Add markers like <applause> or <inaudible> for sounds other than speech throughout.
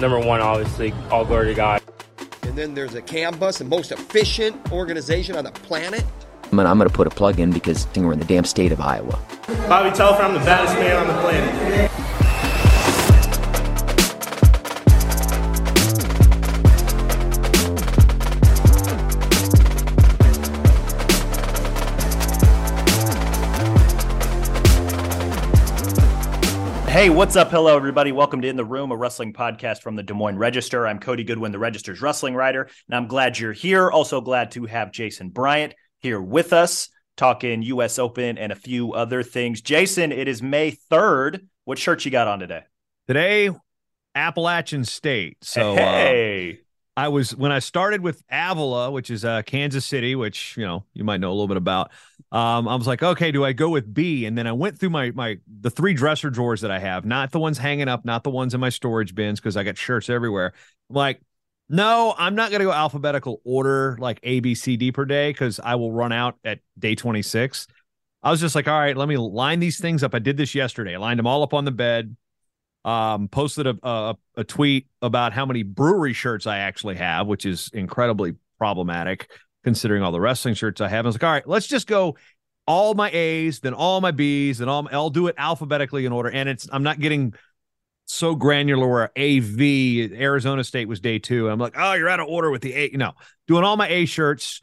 number one, obviously, all glory to God. And then there's a CAN-BUS, the most efficient organization on the planet. I'm gonna, I'm gonna put a plug in because we're in the damn state of Iowa. Bobby Telfer, I'm the baddest man on the planet. Hey, what's up? Hello, everybody. Welcome to In the Room, a wrestling podcast from the Des Moines Register. I'm Cody Goodwin, the Register's wrestling writer, and I'm glad you're here. Also, glad to have Jason Bryant here with us, talking U.S. Open and a few other things. Jason, it is May 3rd. What shirt you got on today? Today, Appalachian State. So, uh, hey. Uh, I was when I started with Avila, which is uh, Kansas City, which you know you might know a little bit about. Um, I was like, okay, do I go with B? And then I went through my my the three dresser drawers that I have, not the ones hanging up, not the ones in my storage bins because I got shirts everywhere. I'm like, no, I'm not gonna go alphabetical order like A, B, C, D per day because I will run out at day 26. I was just like, all right, let me line these things up. I did this yesterday. I lined them all up on the bed um, posted a, a, a tweet about how many brewery shirts I actually have, which is incredibly problematic considering all the wrestling shirts I have. I was like, all right, let's just go all my A's, then all my B's, then all my, I'll do it alphabetically in order. And it's I'm not getting so granular where AV Arizona State was day two. I'm like, oh, you're out of order with the A. You know, doing all my A shirts.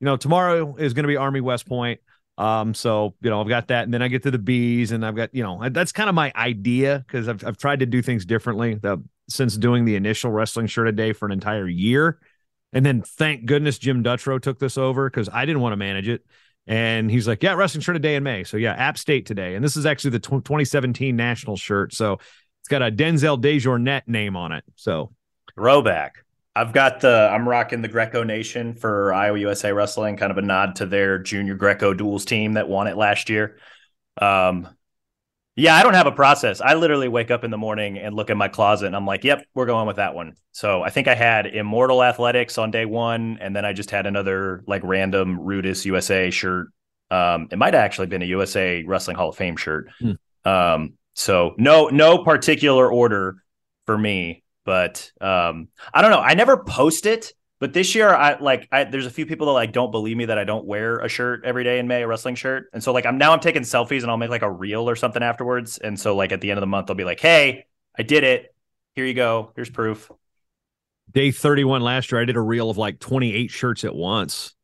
You know, tomorrow is going to be Army West Point. Um, so you know, I've got that, and then I get to the B's, and I've got you know, that's kind of my idea because I've I've tried to do things differently the, since doing the initial wrestling shirt a day for an entire year, and then thank goodness Jim Dutrow took this over because I didn't want to manage it, and he's like, yeah, wrestling shirt a day in May, so yeah, App State today, and this is actually the tw- 2017 national shirt, so it's got a Denzel Dejournette name on it, so throwback. I've got the I'm rocking the Greco Nation for Iowa USA Wrestling, kind of a nod to their junior Greco duels team that won it last year. Um, yeah, I don't have a process. I literally wake up in the morning and look in my closet and I'm like, yep, we're going with that one. So I think I had Immortal Athletics on day one, and then I just had another like random Rudis USA shirt. Um, it might have actually been a USA Wrestling Hall of Fame shirt. Hmm. Um, so no, no particular order for me but um, I don't know. I never post it, but this year I like I, there's a few people that like don't believe me that I don't wear a shirt every day in May, a wrestling shirt. And so like I'm now I'm taking selfies and I'll make like a reel or something afterwards. And so like at the end of the month I'll be like, "Hey, I did it. Here you go. Here's proof." Day 31 last year I did a reel of like 28 shirts at once.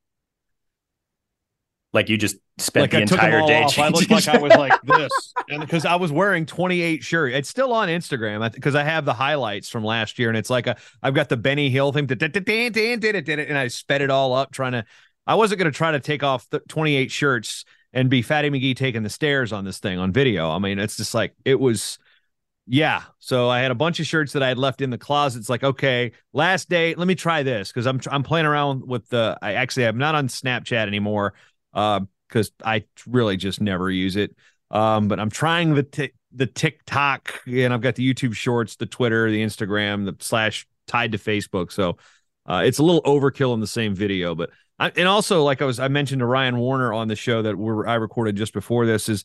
Like you just spent like the I entire day. Off. I looked like I was like <laughs> this, and because I was wearing 28 shirts, it's still on Instagram because I have the highlights from last year, and it's like a I've got the Benny Hill thing, and I sped it all up trying to. I wasn't going to try to take off the 28 shirts and be Fatty McGee taking the stairs on this thing on video. I mean, it's just like it was. Yeah. So I had a bunch of shirts that I had left in the closet. It's like, okay, last day, let me try this because I'm I'm playing around with the. I actually I'm not on Snapchat anymore um, because I really just never use it. Um, but I'm trying the t- the TikTok and I've got the YouTube Shorts, the Twitter, the Instagram, the slash tied to Facebook. So uh, it's a little overkill in the same video, but I, and also like I was I mentioned to Ryan Warner on the show that we're I recorded just before this is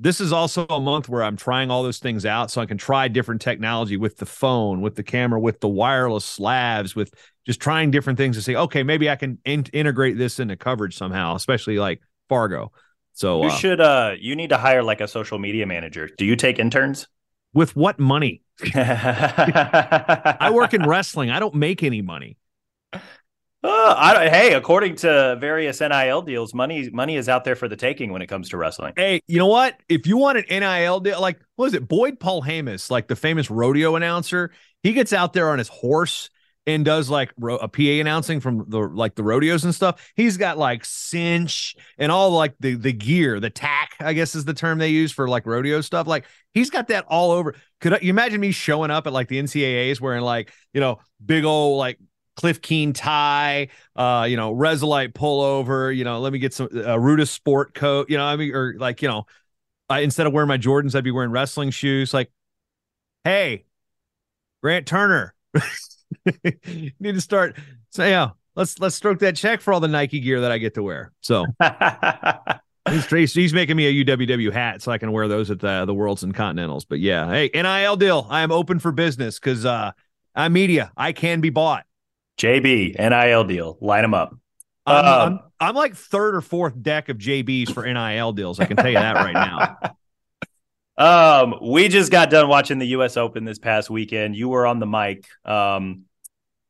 this is also a month where I'm trying all those things out so I can try different technology with the phone, with the camera, with the wireless slabs, with just trying different things to say, okay, maybe I can in- integrate this into coverage somehow, especially like Fargo. So you uh, should uh you need to hire like a social media manager. Do you take interns? With what money? <laughs> I work in wrestling. I don't make any money. Uh, I don't, hey, according to various NIL deals, money money is out there for the taking when it comes to wrestling. Hey, you know what? If you want an NIL deal, like what is it? Boyd Polhamus, like the famous rodeo announcer, he gets out there on his horse and does like ro- a PA announcing from the like the rodeos and stuff. He's got like cinch and all like the the gear, the tack, I guess is the term they use for like rodeo stuff. Like he's got that all over. Could you imagine me showing up at like the NCAAs wearing like you know big old like Cliff Keen tie, uh, you know, Resilite pullover, you know, let me get some uh, Rudis sport coat, you know, I mean, or like, you know, I, instead of wearing my Jordans, I'd be wearing wrestling shoes. Like, hey, Grant Turner, <laughs> <laughs> need to start. So yeah, let's let's stroke that check for all the Nike gear that I get to wear. So <laughs> he's, he's making me a UWW hat so I can wear those at the the Worlds and Continentals. But yeah, hey, NIL deal. I am open for business because uh I'm media. I can be bought. JB NIL deal. Line them up. I'm, Um, I'm, I'm like third or fourth deck of JBs for NIL deals. I can tell you that right now. <laughs> Um, we just got done watching the U.S. Open this past weekend. You were on the mic. Um,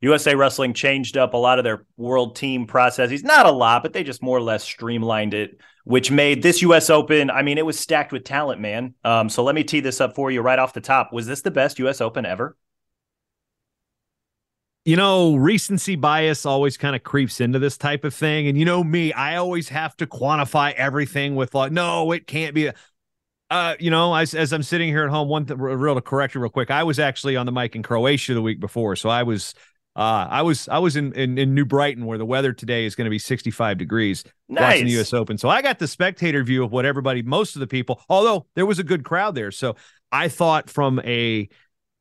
USA Wrestling changed up a lot of their world team processes. Not a lot, but they just more or less streamlined it, which made this U.S. Open. I mean, it was stacked with talent, man. Um, so let me tee this up for you right off the top. Was this the best U.S. Open ever? you know, recency bias always kind of creeps into this type of thing. And you know me, I always have to quantify everything with like, no, it can't be. Uh, you know, as as I'm sitting here at home, one th- real to correct you real quick, I was actually on the mic in Croatia the week before, so I was. Uh, I was I was in, in, in New Brighton where the weather today is going to be 65 degrees watching the Nice. U.S. Open. So I got the spectator view of what everybody, most of the people, although there was a good crowd there. So I thought from a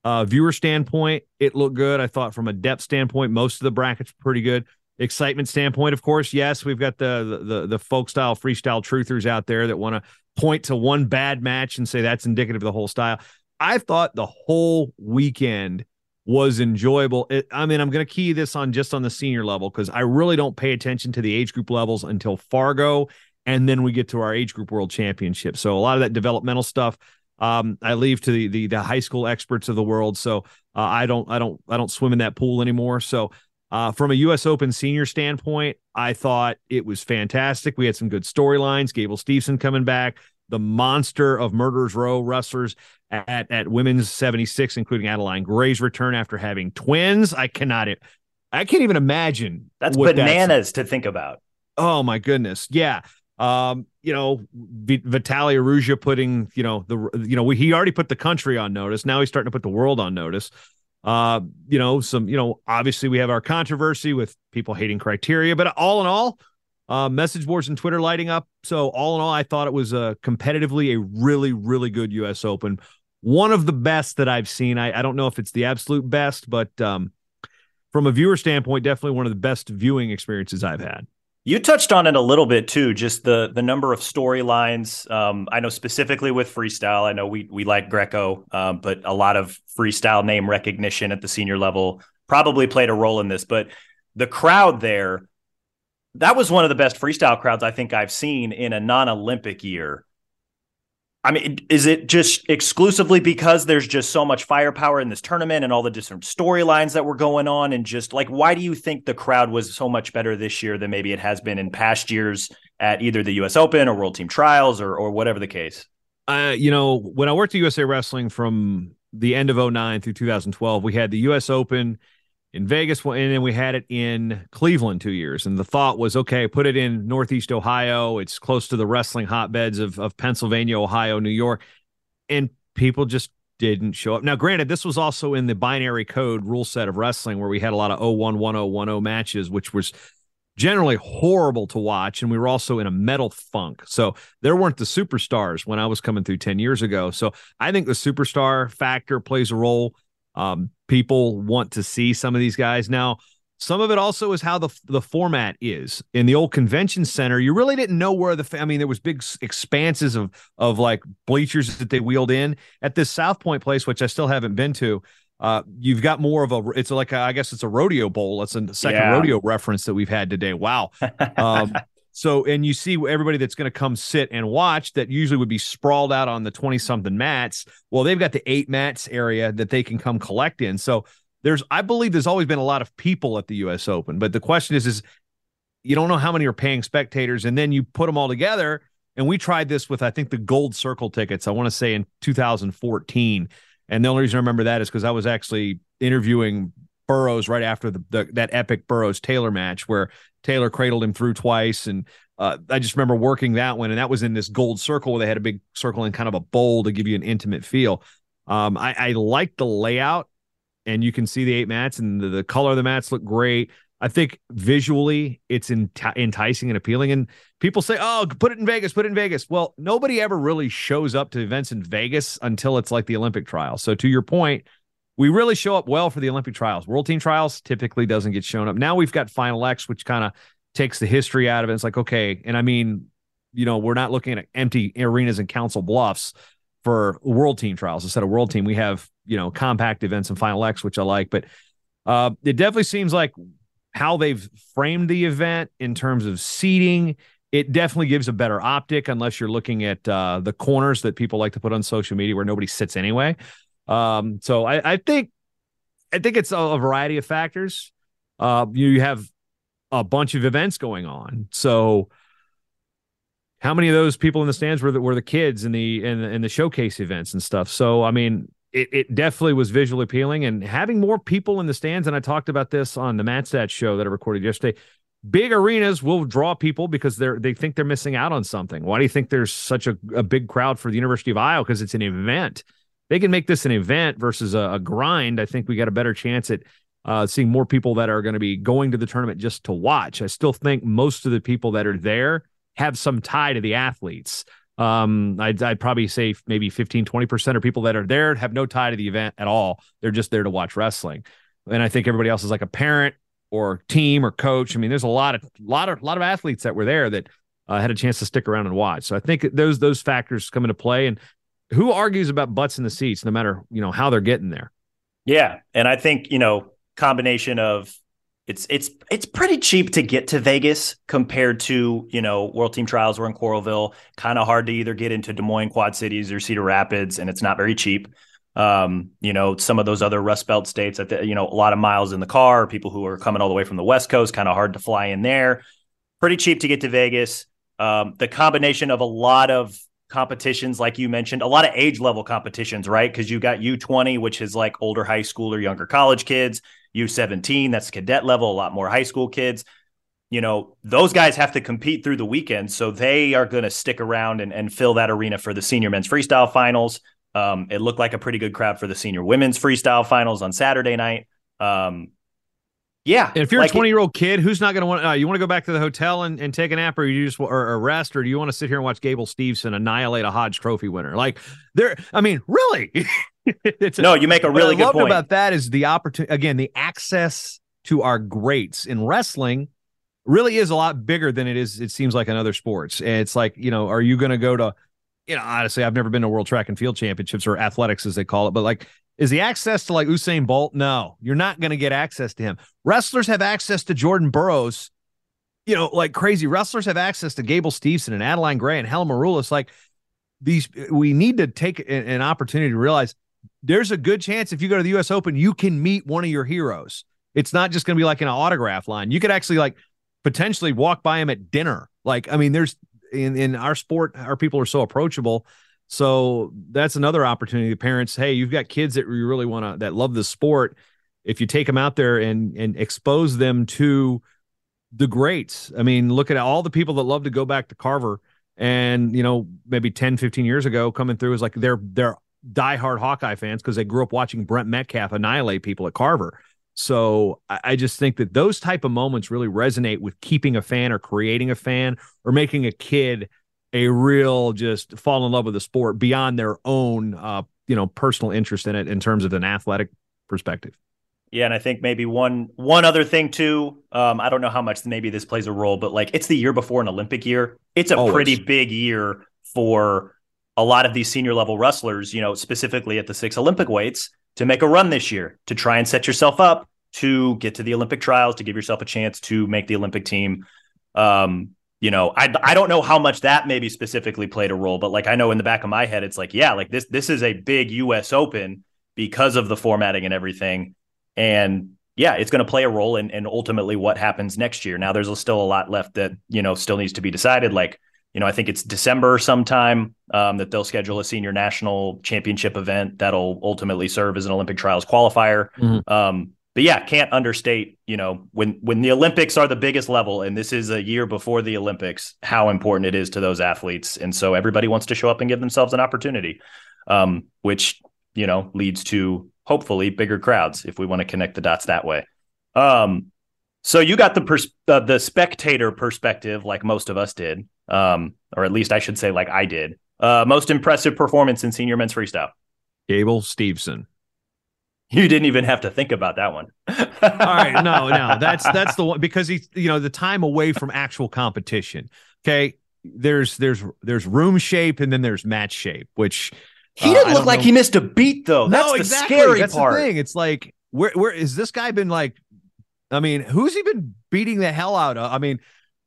uh, viewer standpoint, it looked good. I thought from a depth standpoint, most of the brackets were pretty good. Excitement standpoint, of course, yes, we've got the the the folk style freestyle truthers out there that want to point to one bad match and say that's indicative of the whole style. I thought the whole weekend was enjoyable. It, I mean, I'm going to key this on just on the senior level because I really don't pay attention to the age group levels until Fargo, and then we get to our age group world championship. So a lot of that developmental stuff um, I leave to the, the the high school experts of the world. So uh, I don't I don't I don't swim in that pool anymore. So uh, from a U.S. Open senior standpoint, I thought it was fantastic. We had some good storylines. Gable Steveson coming back, the monster of Murderers Row wrestlers at at women's 76, including Adeline Gray's return after having twins. I cannot I can't even imagine. That's what bananas to think about. Oh my goodness. Yeah. Um, you know, v- Vito Arujau putting, you know, the you know, we, he already put the country on notice. Now he's starting to put the world on notice. Uh, you know, some, you know, obviously we have our controversy with people hating criteria, but all in all, uh, message boards and Twitter lighting up. So all in all, I thought it was uh, competitively a really, really good U.S. Open. One of the best that I've seen. I, I don't know if it's the absolute best, but um, from a viewer standpoint, definitely one of the best viewing experiences I've had. You touched on it a little bit too, just the the number of storylines. Um, I know specifically with freestyle. I know we we like Greco, um, but a lot of freestyle name recognition at the senior level probably played a role in this. But the crowd there, that was one of the best freestyle crowds I think I've seen in a non-Olympic year. I mean, is it just exclusively because there's just so much firepower in this tournament and all the different storylines that were going on? And just like, why do you think the crowd was so much better this year than maybe it has been in past years at either the US Open or World Team Trials or, or whatever the case? Uh, you know, when I worked at USA Wrestling from the end of 09 through 2012, we had the US Open in Vegas, and then we had it in Cleveland two years. And the thought was, okay, put it in Northeast Ohio. It's close to the wrestling hotbeds of, of Pennsylvania, Ohio, New York. And people just didn't show up. Now, granted, this was also in the binary code rule set of wrestling where we had a lot of 01, 10, 10 matches, which was generally horrible to watch. And we were also in a medal funk. So there weren't the superstars when I was coming through 10 years ago. So I think the superstar factor plays a role. Um, people want to see some of these guys now. Some of it also is how the the format is in the old convention center. You really didn't know where the I mean, there was big expanses of of like bleachers that they wheeled in at this South Point place, which I still haven't been to. Uh, you've got more of a it's like a, I guess it's a rodeo bowl. That's a second Yeah. rodeo reference that we've had today. Wow. <laughs> Um, so, and you see everybody that's going to come sit and watch that usually would be sprawled out on the 20 something mats. Well, they've got the eight mats area that they can come collect in. So, there's, I believe there's always been a lot of people at the US Open, but the question is, is you don't know how many are paying spectators. And then you put them all together. And we tried this with, I think, the gold circle tickets, I want to say in 2014. And the only reason I remember that is because I was actually interviewing Burroughs right after the, the that epic Burroughs Taylor match where Taylor cradled him through twice, and uh, I just remember working that one, and that was in this gold circle where they had a big circle and kind of a bowl to give you an intimate feel. Um, I, I like the layout, and you can see the eight mats, and the, the color of the mats look great. I think visually it's enti- enticing and appealing. And people say, "Oh, put it in Vegas, put it in Vegas." Well, nobody ever really shows up to events in Vegas until it's like the Olympic trials. So to your point, we really show up well for the Olympic trials. World team trials typically doesn't get shown up. Now we've got Final X, which kind of takes the history out of it. It's like, okay, and I mean, you know, we're not looking at empty arenas and council bluffs for world team trials instead of world team. We have you know compact events and Final X, which I like. But uh, it definitely seems like how they've framed the event in terms of seating. It definitely gives a better optic, unless you're looking at uh, the corners that people like to put on social media where nobody sits anyway. Um, so I, I think I think it's a, a variety of factors. Uh, you have a bunch of events going on, so how many of those people in the stands were the, were the kids in the in, in the showcase events and stuff? So I mean, it, it definitely was visually appealing, and having more people in the stands. And I talked about this on the Mat Talk show that I recorded yesterday. Big arenas will draw people because they're they think they're missing out on something. Why do you think there's such a, a big crowd for the University of Iowa? Because it's an event. They can make this an event versus a, a grind. I think we got a better chance at uh, seeing more people that are going to be going to the tournament just to watch. I still think most of the people that are there have some tie to the athletes. Um, I'd, I'd probably say maybe 15, 20% of people that are there have no tie to the event at all. They're just there to watch wrestling. And I think everybody else is like a parent or team or coach. I mean, there's a lot of, lot of, lot of athletes that were there that uh, had a chance to stick around and watch. So I think those, those factors come into play. And who argues about butts in the seats, no matter, you know, how they're getting there? Yeah. And I think, you know, combination of it's it's it's pretty cheap to get to Vegas compared to you know World Team Trials. We're in Coralville, kind of hard to either get into Des Moines, Quad Cities, or Cedar Rapids, and it's not very cheap. Um, you know, some of those other Rust Belt states, that you know, a lot of miles in the car. People who are coming all the way from the West Coast, kind of hard to fly in there. Pretty cheap to get to Vegas. Um, the combination of a lot of competitions, like you mentioned, a lot of age level competitions, right? Because you got U20, which is like older high school or younger college kids. U17, that's cadet level, a lot more high school kids. You know, those guys have to compete through the weekend. So they are going to stick around and, and fill that arena for the senior men's freestyle finals. Um, it looked like a pretty good crowd for the senior women's freestyle finals on Saturday night. Um, yeah. And if you're like a 20 year old kid, who's not going to want, uh, you want to go back to the hotel and, and take a nap or you just, or, or rest, or do you want to sit here and watch Gable Steveson annihilate a Hodge trophy winner? Like there, I mean, really? <laughs> it's a, no, you make a really good point. about that is the opportunity, again, the access to our greats in wrestling really is a lot bigger than it is, it seems like in other sports. And it's like, you know, are you going to go to, you know, honestly, I've never been to World Track and Field Championships or athletics as they call it, but like is the access to like Usain Bolt? No, you're not going to get access to him. Wrestlers have access to Jordan Burroughs, you know, like crazy. Wrestlers have access to Gable Steveson and Adeline Gray and Helen Maroulis. Like these, we need to take an, an opportunity to realize there's a good chance if you go to the U.S. Open, you can meet one of your heroes. It's not just going to be like an autograph line. You could actually like potentially walk by him at dinner. Like, I mean, there's in in our sport, our people are so approachable so that's another opportunity. Parents, hey, you've got kids that you really want to that love the sport. If you take them out there and and expose them to the greats. I mean, look at all the people that love to go back to Carver and, you know, maybe 10, 15 years ago coming through is like they're they're diehard Hawkeye fans because they grew up watching Brent Metcalf annihilate people at Carver. So I, I just think that those type of moments really resonate with keeping a fan or creating a fan or making a kid a real just fall in love with the sport beyond their own uh, you know personal interest in it in terms of an athletic perspective. Yeah, and I think maybe one one other thing too. Um, I don't know how much maybe this plays a role, but like it's the year before an Olympic year. It's a Always. pretty big year for a lot of these senior level wrestlers. You know, specifically at the six Olympic weights to make a run this year to try and set yourself up to get to the Olympic trials to give yourself a chance to make the Olympic team. Um, you know, I I don't know how much that maybe specifically played a role, but like I know in the back of my head, it's like, yeah, like this this is a big U.S. Open because of the formatting and everything, and yeah, it's going to play a role in, in ultimately what happens next year. Now, there's still a lot left that you know still needs to be decided. Like, you know, I think it's December sometime um, that they'll schedule a senior national championship event that'll ultimately serve as an Olympic trials qualifier. Mm-hmm. Um, but yeah, can't understate, you know, when when the Olympics are the biggest level and this is a year before the Olympics, how important it is to those athletes. And so everybody wants to show up and give themselves an opportunity. Um, which, you know, leads to hopefully bigger crowds if we want to connect the dots that way. Um, so you got the pers- uh, the spectator perspective like most of us did. Um, or at least I should say like I did. Uh, most impressive performance in senior men's freestyle. Gable Steveson. You didn't even have to think about that one. All right, no, no, <laughs> that's that's the one because he's you know the time away from actual competition. Okay, there's there's there's room shape and then there's match shape, which He Uh, didn't I look like know- he missed a beat though. That's no, the exactly. scary That's part. the thing. It's like where where is this guy been like? I mean, who's he been beating the hell out of? I mean,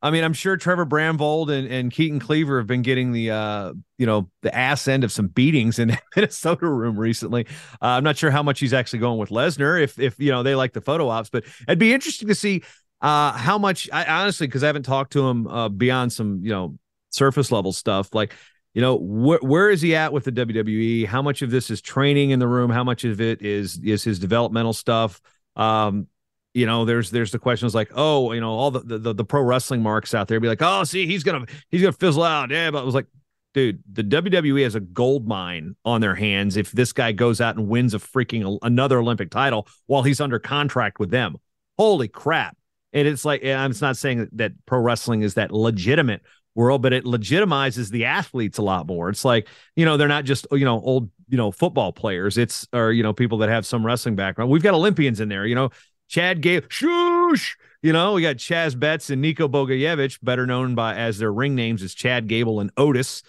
I mean, I'm sure Trevor Bramvold and, and Keaton Cleaver have been getting the uh, you know, the ass end of some beatings in <laughs> Minnesota room recently. Uh, I'm not sure how much he's actually going with Lesnar if if you know they like the photo ops, but it'd be interesting to see uh how much I honestly because I haven't talked to him uh beyond some, you know, surface level stuff like you know wh- where is he at with the WWE? How much of this is training in the room? How much of it is is his developmental stuff? Um, you know, there's there's the questions like, oh, you know, all the the, the pro wrestling marks out there be like, oh, see, he's gonna he's gonna fizzle out. Yeah, but it was like, dude, the WWE has a gold mine on their hands if this guy goes out and wins a freaking another Olympic title while he's under contract with them. Holy crap! And it's like I'm not saying that pro wrestling is that legitimate world, but it legitimizes the athletes a lot more. It's like, you know, they're not just, you know, old, you know, football players. It's, or, you know, people that have some wrestling background. We've got Olympians in there, you know, Chad Gable, shoosh, you know, we got Chas Betts and Nico Bogojevic, better known by as their ring names as Chad Gable and Otis.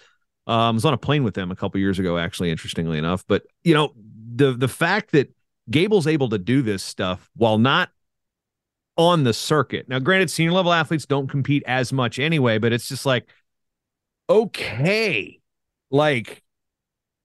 Um, I was on a plane with them a couple years ago, actually, interestingly enough. But, you know, the, the fact that Gable's able to do this stuff while not on the circuit. Now, granted, senior level athletes don't compete as much anyway, but it's just like, okay, like,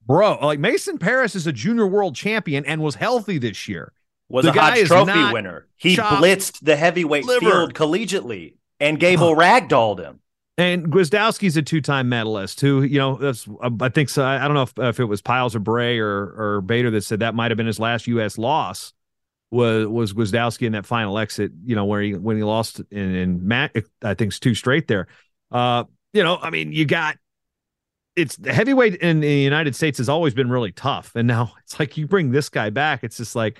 bro, like Mason Parris is a junior world champion and was healthy this year. Was The a guy Hodge Trophy winner. He blitzed the heavyweight liver. field collegiately, and Gable ragdolled him. And Gwiazdowski's a two-time medalist who, you know, that's I think so. I don't know if, if it was Piles or Bray or or Bader that said that might have been his last U.S. loss was was Gwiazdowski in that final exit, you know, where he when he lost in, in Matt, I think it's two straight there. Uh, you know, I mean, you got it's the heavyweight in the United States has always been really tough, and now <laughs> it's like you bring this guy back, it's just like,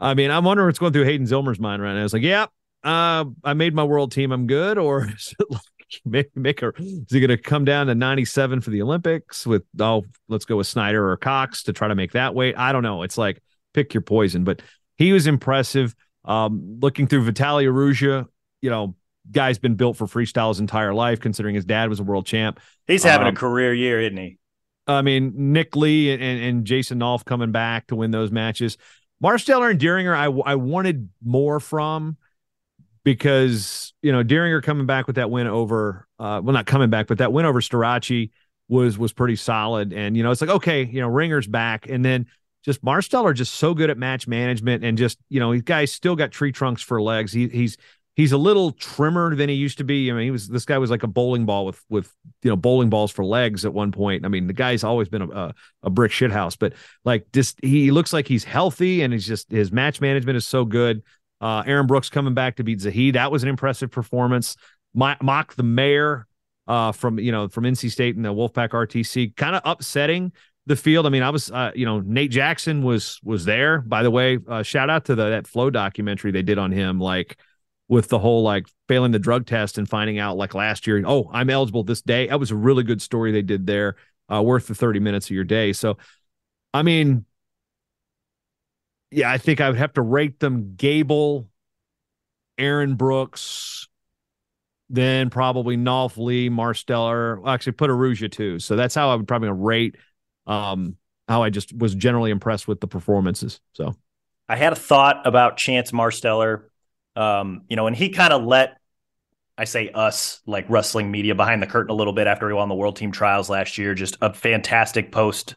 I mean, I'm wondering what's going through Hayden Zillmer's mind right now. It's like, yeah, uh, I made my world team, I'm good, or <laughs> is it like make make her is he going to come down to 97 for the Olympics with oh let's go with Snyder or Cox to try to make that weight? I don't know. It's like pick your poison, but he was impressive. Um, looking through Vito Arujau, you know, guy's been built for freestyle his entire life, considering his dad was a world champ. He's having Um, a career year, isn't he? I mean, Nick Lee and, and Jason Nolf coming back to win those matches. Marsteller and Dieringer, I, I wanted more from because, you know, Dieringer coming back with that win over, uh, well, not coming back, but that win over Starocci was, was pretty solid. And, you know, it's like, okay, you know, Ringer's back. And then just Marsteller just so good at match management and just, you know, he guys still got tree trunks for legs. He, he's, he's a little trimmer than he used to be. I mean, he was this guy was like a bowling ball with with you know bowling balls for legs at one point. I mean, the guy's always been a a, a brick shit house, but like this, he looks like he's healthy and he's just his match management is so good. Uh, Aaron Brooks coming back to beat Zahid, that was an impressive performance. Mock the mayor uh, from you know from NC State and the Wolfpack RTC, kind of upsetting the field. I mean, I was, uh, you know, Nate Jackson was was there. By the way, uh, shout out to the that Flow documentary they did on him, like with the whole like failing the drug test and finding out like last year, oh, I'm eligible this day. That was a really good story they did there, uh, worth the 30 minutes of your day. So, I mean, yeah, I think I would have to rate them Gable, Aaron Brooks, then probably Nolf Lee, Marsteller. Actually, put Arujau too. So that's how I would probably rate um, how I just was generally impressed with the performances. So I had a thought about Chance Marsteller, um, you know, and he kind of let, I say us, like wrestling media behind the curtain a little bit after he won the world team trials last year. Just a fantastic post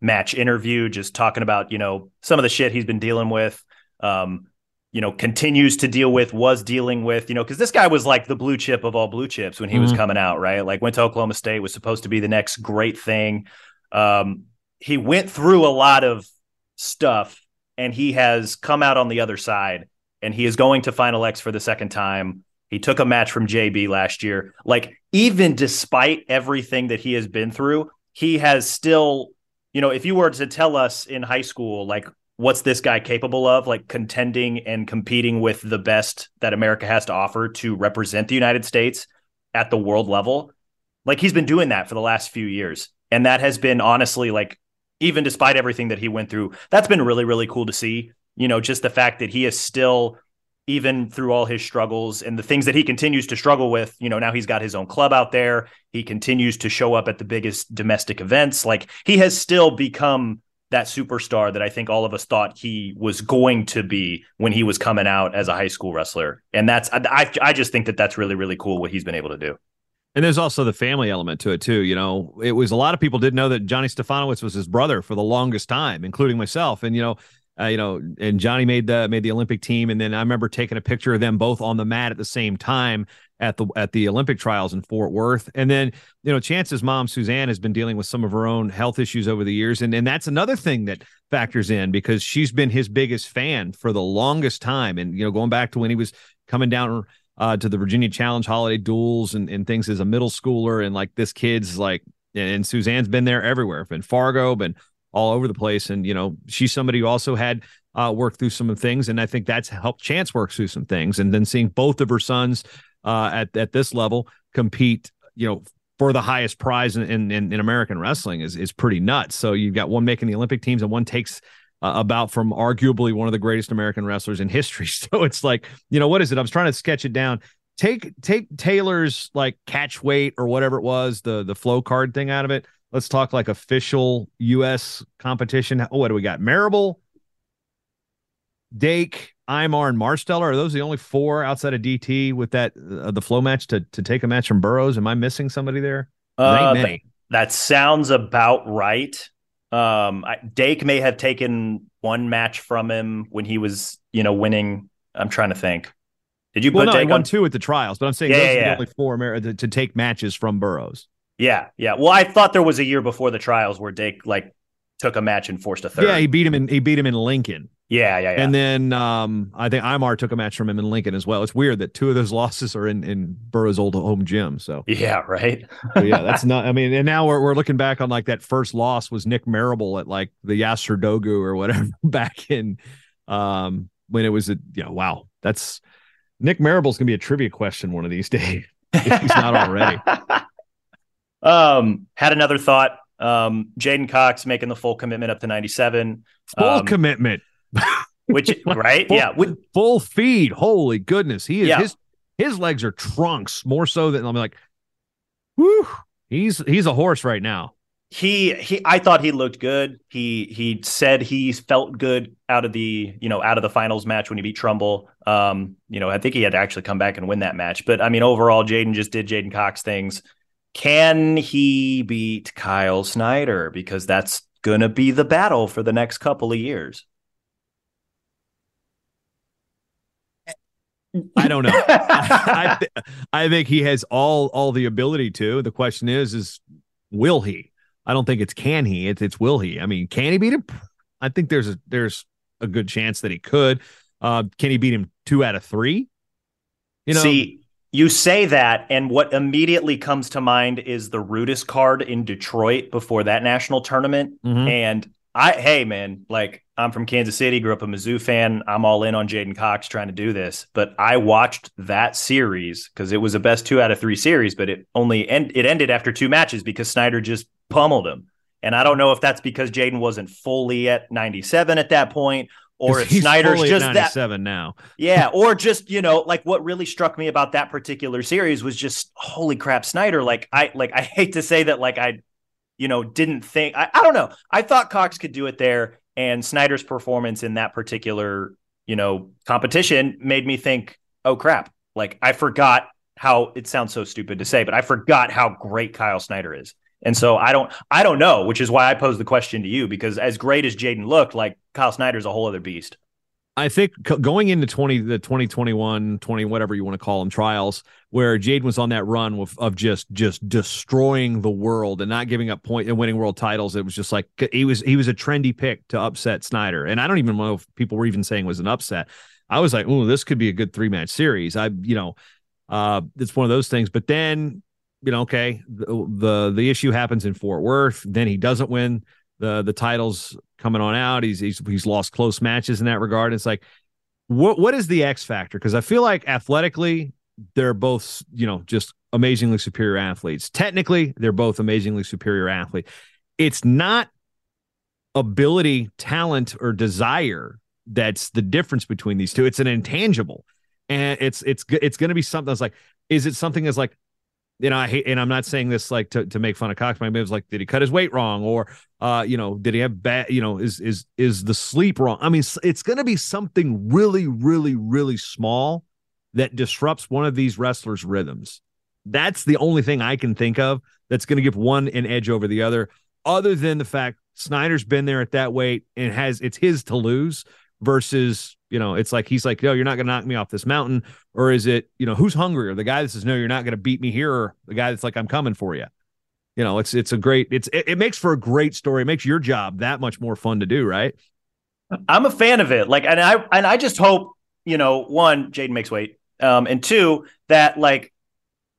match interview, just talking about, you know, some of the shit he's been dealing with. Um, you know, continues to deal with, was dealing with, you know, because this guy was like the blue chip of all blue chips when he was Mhm. coming out, right? Like went to Oklahoma State, was supposed to be the next great thing. Um, he went through a lot of stuff and he has come out on the other side and he is going to Final X for the second time. He took a match from JB last year. Like, even despite everything that he has been through, he has still, you know, if you were to tell us in high school, like, what's this guy capable of, like contending and competing with the best that America has to offer to represent the United States at the world level, like, he's been doing that for the last few years. And that has been honestly, like, even despite everything that he went through, that's been really, really cool to see. You know, just the fact that he is still even through all his struggles and the things that he continues to struggle with, you know, now he's got his own club out there. He continues to show up at the biggest domestic events. Like he has still become that superstar that I think all of us thought he was going to be when he was coming out as a high school wrestler. And that's, I, I just think that that's really, really cool what he's been able to do. And there's also the family element to it too. You know, it was a lot of people didn't know that Johnny Stefanowicz was his brother for the longest time, including myself. And you know, uh, you know, and Johnny made the made the Olympic team, and then I remember taking a picture of them both on the mat at the same time at the at the Olympic trials in Fort Worth. And then, you know, Chance's mom Suzanne has been dealing with some of her own health issues over the years, and and that's another thing that factors in because she's been his biggest fan for the longest time, and you know, going back to when he was coming down uh, to the Virginia Challenge holiday duels and, and things as a middle schooler, and like this kid's like, and Suzanne's been there everywhere, been Fargo, been all over the place. And, you know, she's somebody who also had uh, worked through some of the things. And I think that's helped Chance work through some things. And then seeing both of her sons uh, at, at this level compete, you know, for the highest prize in, in, in American wrestling is, is pretty nuts. So you've got one making the Olympic teams and one takes uh, about from arguably one of the greatest American wrestlers in <laughs> history. <laughs> So it's like, you know, what is it? I was trying to sketch it down. Take take Taylor's like catch weight or whatever it was, the the flow card thing out of it. Let's talk like official U.S. competition. Oh, what do we got? Marable, Dake, Imar, and Marsteller. Are those the only four outside of DT with that uh, the flow match to to take a match from Burroughs? Am I missing somebody there? Uh, that, that, sounds about right. Um, I, Dake may have taken one match from him when he was, you know, winning. I'm trying to think. Did you well, put no, Dake won on two at the trials? But I'm saying yeah, those yeah, are the yeah. only four Amer- to, to take matches from Burroughs. Yeah, yeah. Well, I thought there was a year before the trials where Dake like took a match and forced a third. Yeah, he beat him in he beat him in Lincoln. Yeah, yeah, yeah. And then um, I think Imar took a match from him in Lincoln as well. It's weird that two of those <laughs> losses are in in Burroughs' old home gym. So yeah, right. so yeah, that's not. I mean, and now we're we're looking back on like that first loss was Nick Marable at like the Yasar Dogu or whatever <laughs> back in um when it was a you know wow that's Nick Marable's gonna be a trivia question one of these <laughs> days if he's not already. Um, had another thought. Um, J'den Cox making the full commitment up to 97. Full Um, commitment. which <laughs> right? Full, yeah. With, full feed. Holy goodness. He is Yeah. his his legs are trunks more so than I'm like, whew, he's he's a horse right now. he he I thought he looked good. He he said he felt good out of the, you know, out of the finals match when he beat Trumbull. Um, you know, I think he had to actually come back and win that match. But I mean, overall, J'den just did J'den Cox things. Can he beat Kyle Snyder? Because that's gonna be the battle for the next couple of years. I don't know. <laughs> I, th- I think he has all all the ability to. The question is, is will he? I don't think it's can he. It's it's will he. I mean, can he beat him? I think there's a there's a good chance that he could. Uh, can he beat him two out of three? You know, See, you say that, and what immediately comes to mind is the Rudis card in Detroit before that national tournament. Mhm. And I, hey man, like I'm from Kansas City, grew up a Mizzou fan. I'm all in on J'den Cox trying to do this, but I watched that series because it was a best two out of three series, but it only end it ended after two matches because Snyder just pummeled him. And I don't know if that's because J'den wasn't fully at 97 at that point, or if Snyder's just that seven now. yeah, or just you know, like what really struck me about that particular series was just holy crap, Snyder. Like I like I hate to say that, like I, you know, didn't think I, I don't know. I thought Cox could do it there, and Snyder's performance in that particular you know competition made me think, oh crap, like I forgot how it sounds so stupid to say, but I forgot how great Kyle Snyder is. And so I don't I don't know, which is why I posed the question to you because as great as J'den looked, like Kyle Snyder's a whole other beast. I think going into 20 the 2021 20 whatever you want to call them trials where Jade was on that run of, just just destroying the world and not giving up point and winning world titles it was just like he was he was a trendy pick to upset Snyder. And I don't even know if people were even saying was an upset. I was like oh this could be a good three match series. I you know uh it's one of those things. But then you know okay the the, the issue happens in Fort Worth then he doesn't win the the titles coming on out. He's he's he's lost close matches in that regard. It's like what what is the X factor? Because I feel like athletically they're both you know just amazingly superior athletes. Technically they're both amazingly superior athlete. It's not ability, talent, or desire that's the difference between these two. It's an intangible, and it's it's it's going to be something that's like, is it something that's like, you know, I hate, and I'm not saying this like to, to make fun of Cox. My was like, did he cut his weight wrong, or uh, you know, did he have bad, you know, is is is the sleep wrong? I mean, it's going to be something really, really, really small that disrupts one of these wrestlers' rhythms. That's the only thing I can think of that's going to give one an edge over the other, other than the fact Snyder's been there at that weight and has it's his to lose versus, you know, it's like he's like, no, you're not going to knock me off this mountain. Or is it, you know, who's hungrier? The guy that says, no, you're not going to beat me here, or the guy that's like, I'm coming for you. You know, it's it's a great it's it, it makes for a great story. It makes your job that much more fun to do, right? I'm a fan of it. Like, and I and I just hope, you know, one, J'den makes weight. Um, and two, that like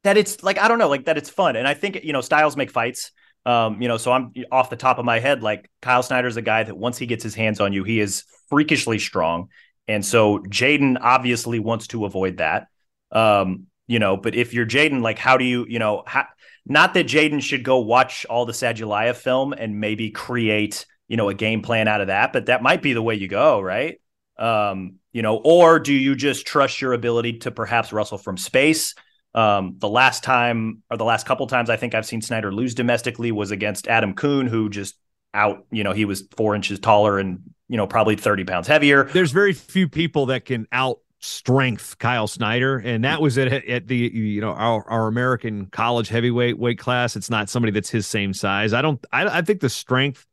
that it's like I don't know, like that it's fun. And I think you know, styles make fights. Um, you know, so I'm off the top of my head, like Kyle Snyder's a guy that once he gets his hands on you, he is freakishly strong. And so J'den obviously wants to avoid that. Um, you know, but if you're J'den, like how do you, you know, ha- not that J'den should go watch all the Sadulaev film and maybe create, you know, a game plan out of that, but that might be the way you go, right? Um, you know, or do you just trust your ability to perhaps wrestle from space? Um, the last time or the last couple times I think I've seen Snyder lose domestically was against Adam Coon, who just out, you know, he was four inches taller and, you know, probably 30 pounds heavier. There's very few people that can out strength Kyle Snyder. And that was at, at the, you know, our, our American college heavyweight weight class. It's not somebody that's his same size. I don't, I, I think the strength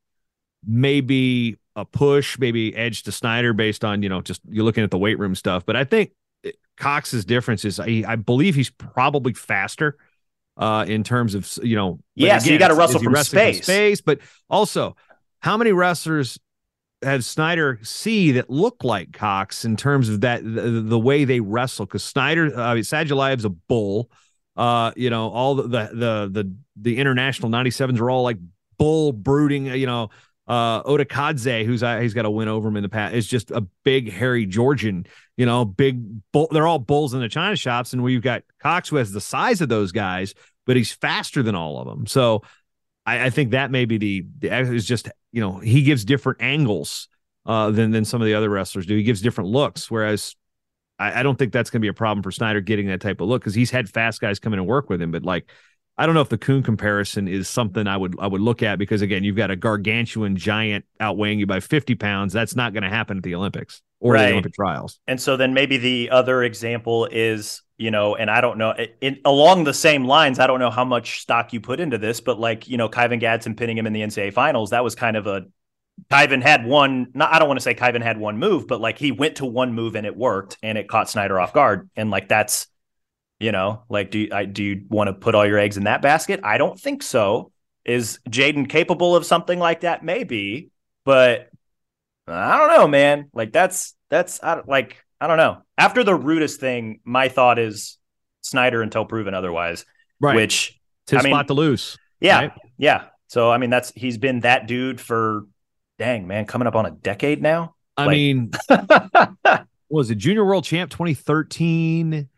may be a push, maybe edge to Snyder based on, you know, just you're looking at the weight room stuff. But I think Cox's difference is I, I believe he's probably faster uh, in terms of you know. Yeah, again, so you got to wrestle from space. From space, but also how many wrestlers has Snyder see that look like Cox in terms of that the, the way they wrestle? Because Snyder, I mean, Sadulaev's a bull. Uh, you know, all the the the the, the international 97s are all like bull brooding. You know, uh, Odikadze, who's uh, he's got a win over him in the past, is just a big hairy Georgian. You know, big bull. They're all bulls in the China shops, and we've got Cox who has the size of those guys, but he's faster than all of them. So I, I think that may be the, the is just you know he gives different angles uh, than than some of the other wrestlers do. He gives different looks, whereas I, I don't think that's going to be a problem for Snyder getting that type of look because he's had fast guys come in and work with him, but like I don't know if the Coon comparison is something I would I would look at because again, you've got a gargantuan giant outweighing you by 50 pounds. That's not going to happen at the Olympics or right. the Olympic trials. And so then maybe the other example is, you know, and I don't know, in, along the same lines, I don't know how much stock you put into this, but like, you know, Kyven Gadson pinning him in the NCAA finals, that was kind of a Kyven had one, not, I don't want to say Kyven had one move, but like he went to one move and it worked and it caught Snyder off guard. And like that's you know, like do you, I, do you want to put all your eggs in that basket? I don't think so. Is J'den capable of something like that? Maybe, but I don't know, man. Like that's that's I, like I don't know. After the Rudis thing, my thought is Snyder until proven otherwise. Right. Which it's his I mean, spot to lose. Yeah, right? yeah. So I mean, that's he's been that dude for dang man, coming up on a decade now. I like, mean, <laughs> was it Junior World Champ 2013?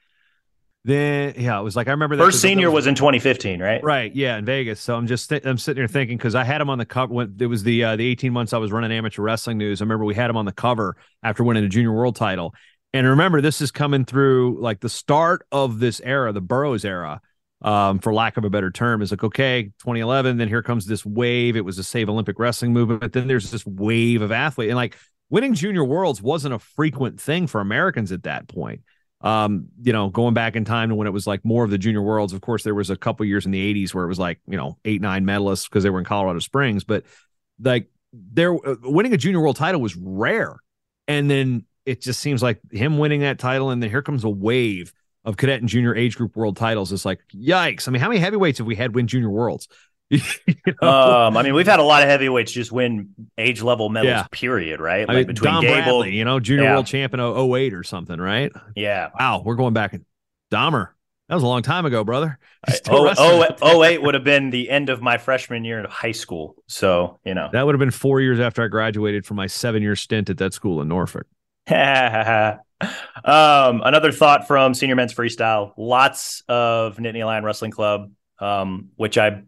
Then yeah, it was like I remember that first senior was, was, in 2015, right? Right, yeah, in Vegas. So I'm just th- I'm sitting here thinking because I had him on the cover when it was the uh, the 18 months I was running amateur wrestling news. I remember we had him on the cover after winning a junior world title. And remember, this is coming through like the start of this era, the Burroughs era, um, for lack of a better term. Is like okay, 2011. Then here comes this wave. It was a save Olympic wrestling movement. But then there's this wave of athlete, and like winning junior worlds wasn't a frequent thing for Americans at that point um, you know, going back in time to when it was like more of the junior worlds. Of course, there was a couple years in the 80s where it was like, you know, eight, nine medalists because they were in Colorado Springs, but like there uh, winning a junior world title was rare. And then it just seems like him winning that title, and then here comes a wave of cadet and junior age group world titles. It's like, yikes. I mean, how many heavyweights have we had win junior worlds? <laughs> you know? um, I mean, we've had a lot of heavyweights just win age level medals, yeah. period, right? Like I mean, between Dom Gable, Bradley, you know, junior yeah. world champion 08 or something, right? Yeah. Wow, we're going back. Dahmer, that was a long time ago, brother. Oh, oh, oh, 08 would have been the end of my freshman year in high school. So, you know, that would have been four years after I graduated from my seven year stint at that school in Norfolk. <laughs> um, another thought from senior men's freestyle lots of Nittany Lion Wrestling Club, um, which I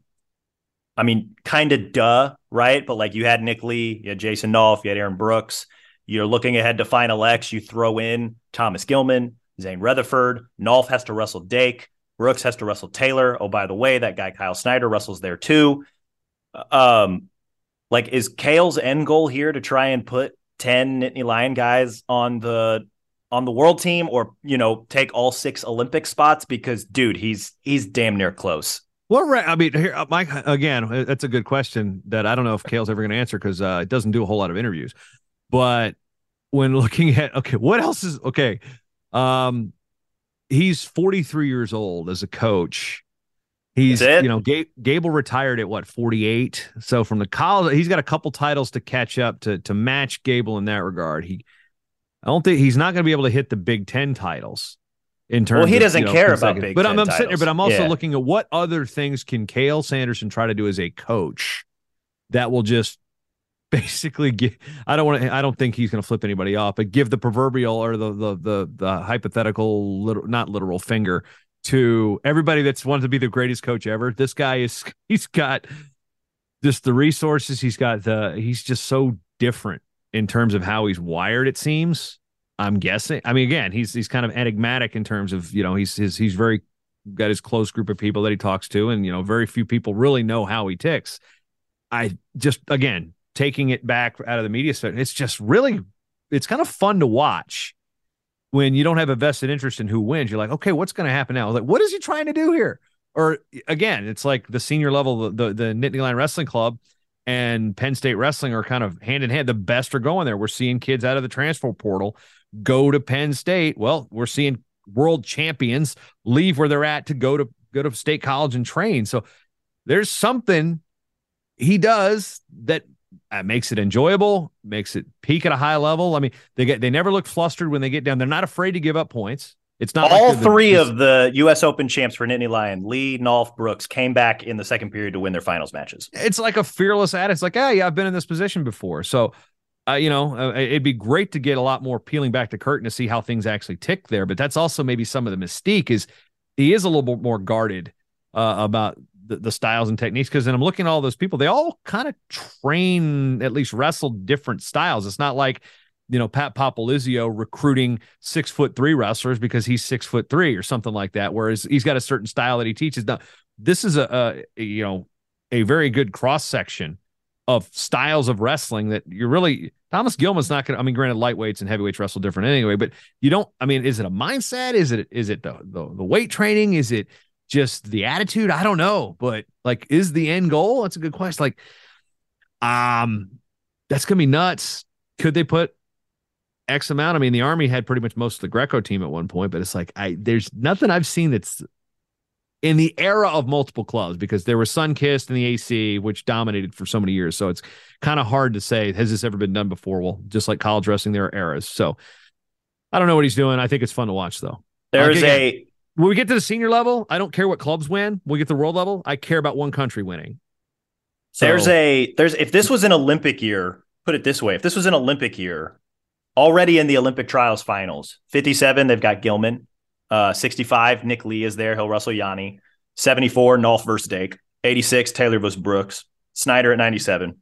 I mean, kind of duh, right? But like you had Nick Lee, you had Jason Nolf, you had Aaron Brooks, You're looking ahead to Final X. You throw in Thomas Gilman, Zain Retherford. Nolf has to wrestle Dake. Brooks has to wrestle Taylor. Oh, by the way, that guy Kyle Snyder wrestles there too. Um, like, is Cael's end goal here to try and put ten Nittany Lion guys on the on the world team, or you know, take all six Olympic spots? Because, dude, he's he's damn near close. What ra- I mean, here, uh, Mike. Again, uh, that's a good question that I don't know if Cael's ever going to answer because uh, it doesn't do a whole lot of interviews. But when <laughs> looking at okay, what else is okay? Um, he's 43 years old as a coach. He's you know G- Gable retired at what 48. So from the college, he's got a couple titles to catch up to to match Gable in that regard. He, I don't think he's not going to be able to hit the Big Ten titles in terms. Well, he doesn't you know, care about Big But I'm, I'm sitting here, but I'm also Yeah. looking at what other things can Cael Sanderson try to do as a coach that will just <laughs> basically give I don't want to I don't think he's going to flip anybody off but give the proverbial or the the the, the hypothetical literal, not literal finger to everybody that's wanted to be the greatest coach ever this guy is <laughs> he's got just the resources he's got the he's just so different in terms of how he's wired it seems I'm guessing I mean again he's he's kind of enigmatic in terms of you know he's his he's very got his close group of people that he talks to and you know very few people really know how he ticks I just again taking it back out of the media set, it's just really it's kind of fun to watch when you don't have a vested interest in who wins. You're like, okay, what's going to happen now? Like, what is he trying to do here? Or again, it's like the senior level, the the, the Nittany Lion Wrestling Club and Penn State Wrestling are kind of hand in hand. The best are going there. We're seeing kids out of the transfer portal go to Penn State. Well, we're seeing world champions leave where they're at to go to go to state college and train. So there's something he does that uh, makes it enjoyable, makes it peak at a high level. I mean, they get they never look flustered when they get down. They're not afraid to give up points. It's not All like the- the- three this- of the U.S. Open champs for Nittany Lion, Lee, Nolf, Brooks, came back in the second period to win their finals matches. It's like a fearless attitude. It's like, yeah, I've been in this position before. So, uh, you know, uh, it'd be great to get a lot more peeling back the curtain to see how things actually tick there. But that's also maybe some of the mystique is he is a little bit more guarded uh, about the, the styles and techniques. Because then I'm looking at all those people; they all kind of train, at least wrestle different styles. It's not like you know Pat Popolizio recruiting six foot three wrestlers because he's six foot three or something like that. Whereas he's got a certain style that he teaches. Now, this is a, a you know a very good cross section of styles of wrestling that you're really Thomas Gilman's not going to. I mean, granted, lightweights and heavyweights wrestle different anyway, but you don't. I mean, is it a mindset? Is it is it the the, the weight training? Is it just the attitude? I don't know, but like, is the end goal? That's a good question. Like, um, that's gonna be nuts. Could they put X amount? I mean, the Army had pretty much most of the Greco team at one point, but it's like I there's nothing I've seen that's in the era of multiple clubs because there was Sunkist and the AC, which dominated for so many years. So it's kind of hard to say, has this ever been done before? Well, just like college wrestling, there are eras. So I don't know what he's doing. I think it's fun to watch, though. There's Like, a When we get to the senior level, I don't care what clubs win. When we get to the world level, I care about one country winning. So- There's a there's if this was an Olympic year, put it this way, if this was an Olympic year, already in the Olympic trials finals, 57, they've got Gilman. Uh 65, Nick Lee is there. He'll wrestle Yianni. 74, Nolf versus Dake. 86, Taylor versus Brooks. Snyder at 97.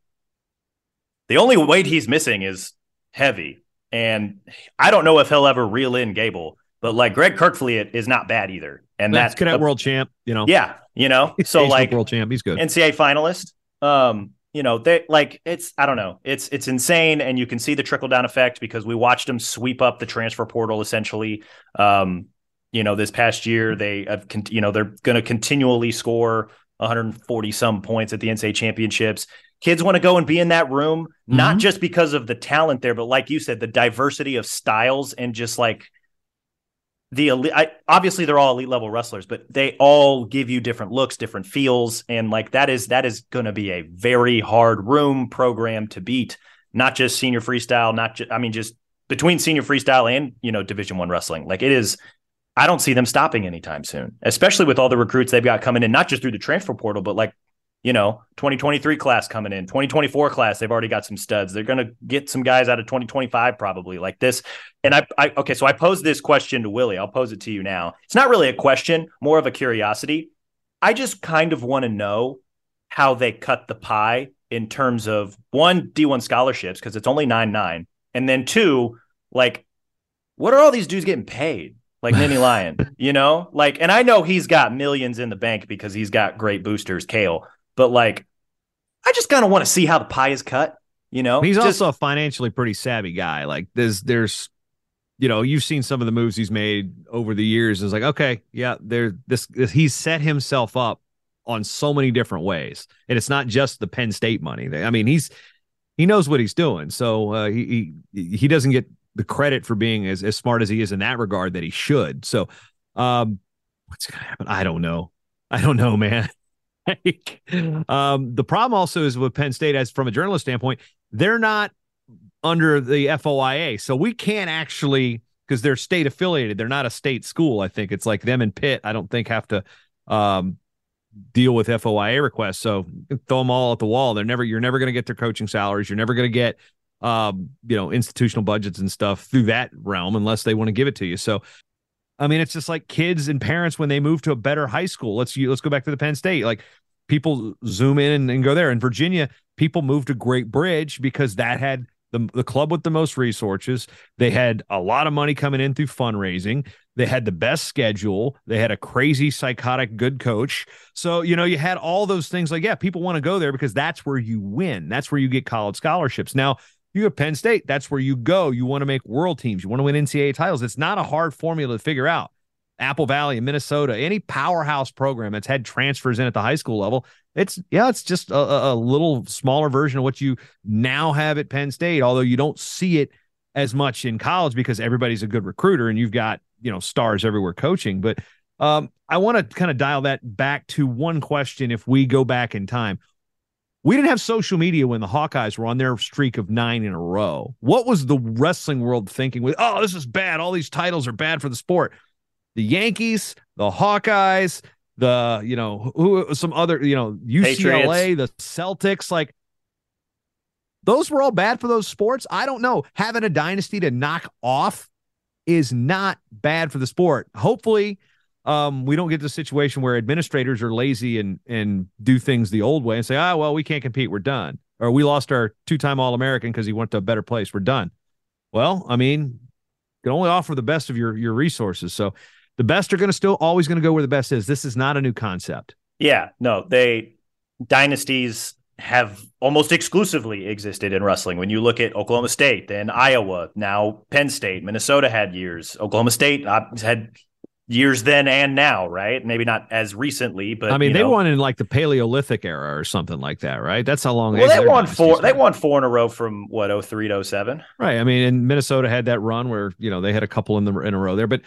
The only weight he's missing is heavy. And I don't know if he'll ever reel in Gable, but like Greg Kerkvliet is not bad either. And that's that's cadet world champ. You know, Yeah, you know. <laughs> So like world champ. He's good. NCAA finalist. Um, you know, they like it's I don't know. It's it's insane and you can see the trickle down effect because we watched him sweep up the transfer portal essentially. Um, you know, this past year they have con- you know, they're going to continually score 140 some points at the NCAA championships. Kids want to go and be in that room not Mhm. just because of the talent there, but like you said, the diversity of styles and just like the elite, I, obviously they're all elite level wrestlers, but they all give you different looks, different feels, and like that is that is going to be a very hard room program to beat. Not just senior freestyle, not just I mean just between senior freestyle and you know Division One wrestling. Like it is, I don't see them stopping anytime soon, especially with all the recruits they've got coming in, not just through the transfer portal, but like you know 2023 class coming in, 2024 class. They've already got some studs. They're going to get some guys out of 2025 probably like this. And I, I okay, so I posed this question to Willie. I'll pose it to you now. It's not really a question, more of a curiosity. I just kind of want to know how they cut the pie in terms of one D1 scholarships because it's only nine nine, And then two, like, what are all these dudes getting paid? Like Nittany Lion, <laughs> you know? Like, and I know he's got millions in the bank because he's got great boosters, Cael, but like, I just kind of want to see how the pie is cut, you know? He's just, also a financially pretty savvy guy. Like there's there's you know, you've seen some of the moves he's made over the years. It's like, okay, yeah, there this, this he's set himself up on so many different ways. And it's not just the Penn State money. I mean, he's he knows what he's doing. So uh, he, he he doesn't get the credit for being as, as smart as he is in that regard that he should. So um what's gonna happen? I don't know. I don't know, man. <laughs> um, the problem also is with Penn State, as from a journalist standpoint, they're not under the FOIA, so we can't actually because they're state affiliated. They're not a state school. I think it's like them and Pitt. I don't think have to um, deal with FOIA requests. So throw them all at the wall. They're never. You're never going to get their coaching salaries. You're never going to get um, you know institutional budgets and stuff through that realm unless they want to give it to you. So I mean, it's just like kids and parents when they move to a better high school. Let's let's go back to the Penn State. Like people zoom in and, and go there. In Virginia, people moved to Great Bridge because that had the, the club with the most resources. They had a lot of money coming in through fundraising. They had the best schedule. They had a crazy, psychotic, good coach. So, you know, you had all those things like, yeah, people want to go there because that's where you win. That's where you get college scholarships. Now, you have Penn State. That's where you go. You want to make world teams. You want to win NCAA titles. It's not a hard formula to figure out. Apple Valley in Minnesota, any powerhouse program that's had transfers in at the high school level, it's yeah, it's just a, a little smaller version of what you now have at Penn State. Although you don't see it as much in college because everybody's a good recruiter and you've got you know stars everywhere coaching. But um, I want to kind of dial that back to one question. If we go back in time, we didn't have social media when the Hawkeyes were on their streak of nine in a row. What was the wrestling world thinking with, oh, this is bad. All these titles are bad for the sport. The Yankees, the Hawkeyes, the, you know, who some other, you know, UCLA, Patriots. the Celtics, like those were all bad for those sports. I don't know. Having a dynasty to knock off is not bad for the sport. Hopefully, um, we don't get to a situation where administrators are lazy and and do things the old way and say, ah, well, we can't compete, we're done, or we lost our two-time All-American because he went to a better place, we're done. Well, I mean, you can only offer the best of your your resources. So the best are going to still always going to go where the best is. This is not a new concept. Yeah, no, they dynasties have almost exclusively existed in wrestling. When you look at Oklahoma State, then Iowa, now Penn State, Minnesota had years. Oklahoma State uh, had years then and now, right? Maybe not as recently, but I mean, they know. won in like the Paleolithic era or something like that, right? That's how long. Well, they won four. They won four in a row from what 03 to 07. Right. I mean, and Minnesota had that run where you know they had a couple in the in a row there, but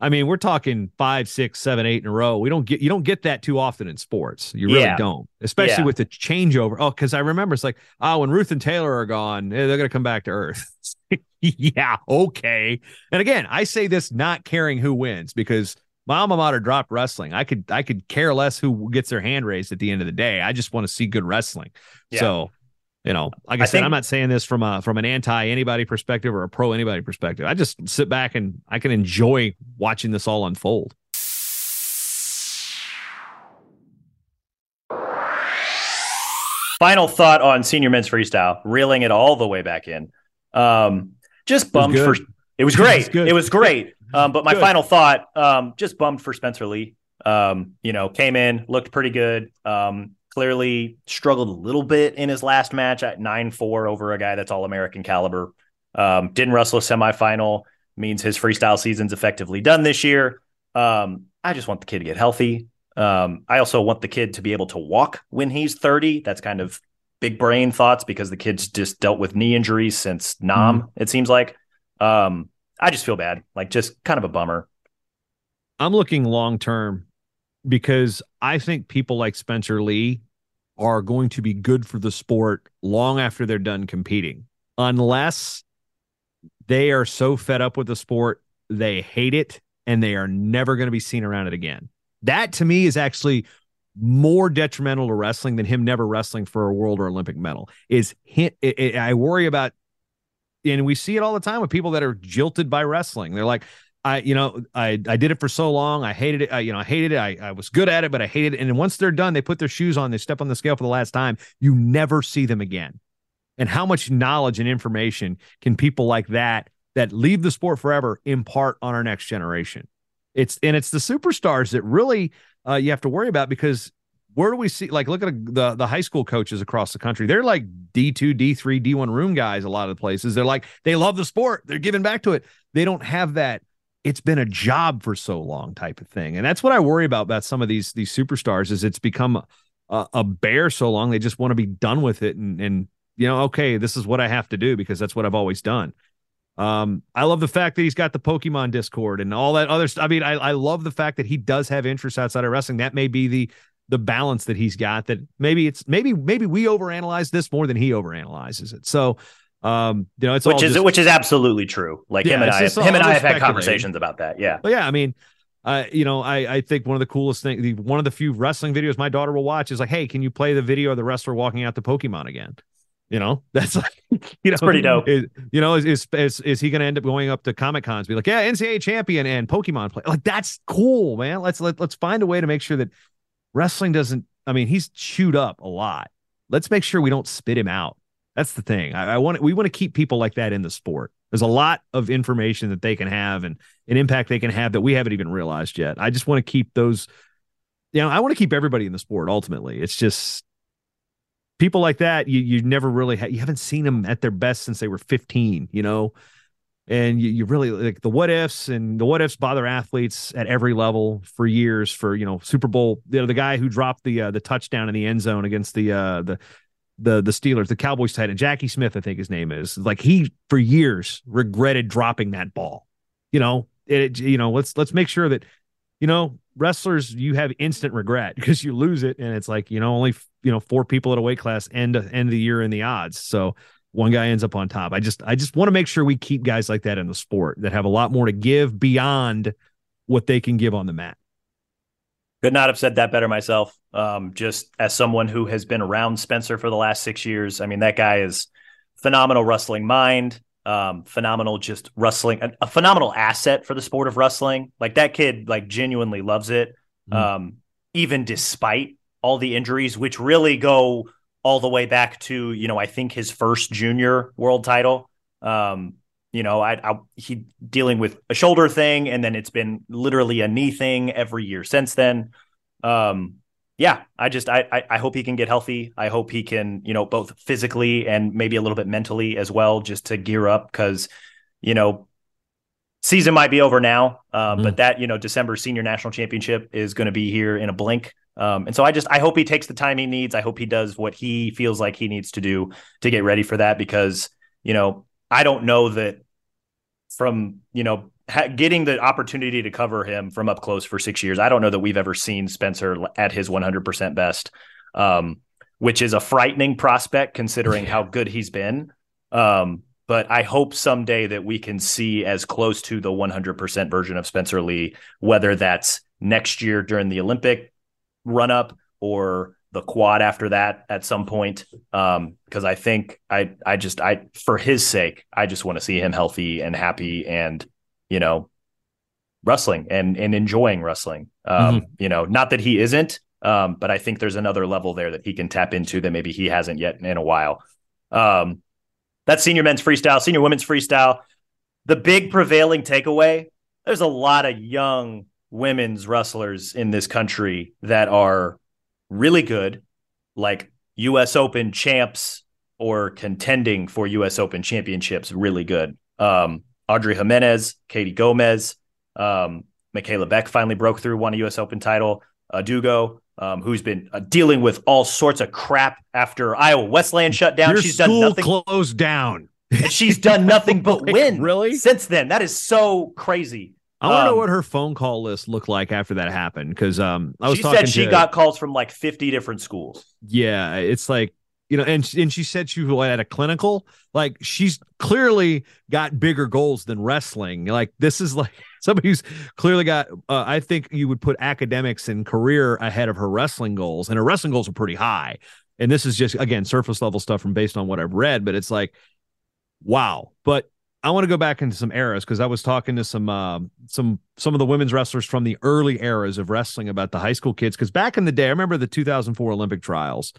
I mean, we're talking five, six, seven, eight in a row. We don't get you don't get that too often in sports. You really Yeah. don't, especially Yeah. with the changeover. Oh, because I remember it's like, oh, when Ruth and Taylor are gone, eh, they're going to come back to earth. <laughs> yeah, okay. And again, I say this not caring who wins because my alma mater dropped wrestling. I could I could care less who gets their hand raised at the end of the day. I just want to see good wrestling. Yeah. So. You know, like I, I said, think- I'm not saying this from a from an anti anybody perspective or a pro anybody perspective. I just sit back and I can enjoy watching this all unfold. Final thought on senior men's freestyle, reeling it all the way back in. Um, just bummed for it was <laughs> It was great. It was great. Um, but my Good. final thought, um, just bummed for Spencer Lee. Um, you know, came in, looked pretty good. Um, clearly struggled a little bit in his last match at 9-4 over a guy that's all American caliber. Um, didn't wrestle a semifinal, means his freestyle season's effectively done this year. Um, I just want the kid to get healthy. Um, I also want the kid to be able to walk when he's 30. That's kind of big brain thoughts because the kid's just dealt with knee injuries since Nam, it seems like. Um, I just feel bad. Like just kind of a bummer. I'm looking long term because I think people like Spencer Lee are going to be good for the sport long after they're done competing, unless they are so fed up with the sport they hate it and they are never going to be seen around it again. That to me is actually more detrimental to wrestling than him never wrestling for a world or Olympic medal. Is it- I worry about, and we see it all the time with people that are jilted by wrestling. They're like, I, you know, I, I did it for so long. I hated it. I, you know, I hated it. I, I was good at it, but I hated it. And once they're done, they put their shoes on, they step on the scale for the last time. You never see them again. And how much knowledge and information can people like that that leave the sport forever impart on our next generation? It's and it's the superstars that really uh, you have to worry about because where do we see like look at the the high school coaches across the country they're like d2 d3 d1 room guys a lot of the places they're like they love the sport they're giving back to it they don't have that it's been a job for so long type of thing and that's what i worry about about some of these these superstars is it's become a, a bear so long they just want to be done with it and and you know okay this is what i have to do because that's what i've always done um, I love the fact that he's got the Pokemon Discord and all that other stuff. I mean, I, I love the fact that he does have interests outside of wrestling. That may be the the balance that he's got that maybe it's maybe maybe we overanalyze this more than he overanalyzes it. So um, you know, it's which is just, which is absolutely true. Like Yeah, him and I, have, him and I have had conversations about that. Yeah, But yeah, I mean, uh, you know, I I think one of the coolest things, the, one of the few wrestling videos my daughter will watch is like, hey, can you play the video of the wrestler walking out to Pokemon again? You know, <laughs> that's like, you know, pretty dope. Is, you know, is is is, is he going to end up going up to Comic Cons, be like, yeah, NCAA champion and Pokemon play? Like that's cool, man. Let's let let's find a way to make sure that wrestling doesn't. I mean, he's chewed up a lot. Let's make sure we don't spit him out. That's the thing. I, I want we want to keep people like that in the sport. There's a lot of information that they can have and an impact they can have that we haven't even realized yet. I just want to keep those. You know, I want to keep everybody in the sport. Ultimately, it's just people like that. You you never really ha- you haven't seen them at their best since they were 15. You know, and you, you really like the what ifs and the what ifs bother athletes at every level for years. For you know, Super Bowl, you know, the guy who dropped the uh, the touchdown in the end zone against the uh, the the the Steelers, the Cowboys tight end, Jackie Smith, I think his name is. Like he for years regretted dropping that ball. You know, it you know, let's let's make sure that you know, wrestlers you have instant regret <laughs> because you lose it and it's like, you know, only you know, four people at a weight class end end the year in the odds. So one guy ends up on top. I just I just want to make sure we keep guys like that in the sport that have a lot more to give beyond what they can give on the mat. Could not have said that better myself. Um, just as someone who has been around Spencer for the last six years, I mean, that guy is phenomenal wrestling mind, um, phenomenal just wrestling, a, a phenomenal asset for the sport of wrestling. Like that kid, like genuinely loves it, Mhm. um, even despite all the injuries, which really go all the way back to you know I think his first junior world title. Um, you know, I, I he dealing with a shoulder thing, and then it's been literally a knee thing every year since then. Um, yeah, I just I, I I hope he can get healthy. I hope he can you know both physically and maybe a little bit mentally as well, just to gear up because you know season might be over now, um, Mhm. but that you know December senior national championship is going to be here in a blink. Um, and so I just I hope he takes the time he needs. I hope he does what he feels like he needs to do to get ready for that because you know I don't know that from you know ha- getting the opportunity to cover him from up close for six years. I don't know that we've ever seen Spencer at his 100% best, um, which is a frightening prospect considering how good he's been. Um, but I hope someday that we can see as close to the 100% version of Spencer Lee, whether that's next year during the Olympic run up or the quad after that at some point. Um, because I think I I just I for his sake, I just want to see him healthy and happy and you know wrestling and and enjoying wrestling. Um, you know, not that he isn't, um, but I think there's another level there that he can tap into that maybe he hasn't yet in a while. Um, that's senior men's freestyle, senior women's freestyle. The big prevailing takeaway there's a lot of young women's wrestlers in this country that are really good, like US Open champs or contending for US Open championships, really good. Um, Audrey Jimenez, Katie Gomez, um, Michaela Beck finally broke through, won a US Open title. Uh, Dugo, um, who's been uh, dealing with all sorts of crap after Iowa Wesleyan shut down. Your she's done nothing. closed down. and she's done <laughs> nothing but win really? since then. That is so crazy. I want to know Um, what her phone call list looked like after that happened because um I was she said she to- got calls from like 50 different schools. yeah it's like you know and and she said she was at a clinical like she's clearly got bigger goals than wrestling like this is like <laughs> somebody who's clearly got uh, I think you would put academics and career ahead of her wrestling goals and her wrestling goals are pretty high and this is just again surface level stuff from based on what I've read but it's like wow but I want to go back into some eras because I was talking to some um, some some of the women's wrestlers from the early eras of wrestling about the high school kids. Because back in the day, I remember the 2004 Olympic trials,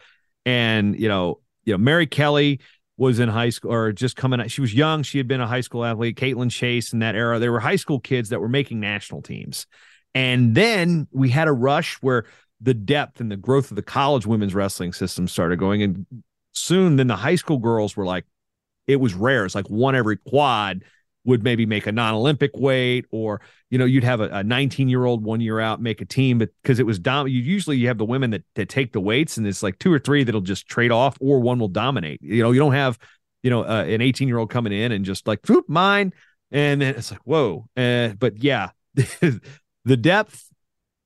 and you know, you know, Mary Kelly, uh, was in the day, I remember the 2004 Olympic trials, and you know, was in high school or just coming out. She was young. She had been a high school athlete. Caitlin Chase in that era. There were high school kids that were making national teams. And then we had a rush where the depth and the growth of the college women's wrestling system started going. And soon then the high school girls were like, it was rare. It's like one every quad would maybe make a non-Olympic weight, or you know, you'd have a 19 year old one year out make a team, but because it was dom, you usually you have the women that that take the weights, and it's like two or three that'll just trade off, or one will dominate. You know, you don't have you know uh, an 18 year old coming in and just like whoop mine, and then it's like whoa. Uh, but yeah, <laughs> the depth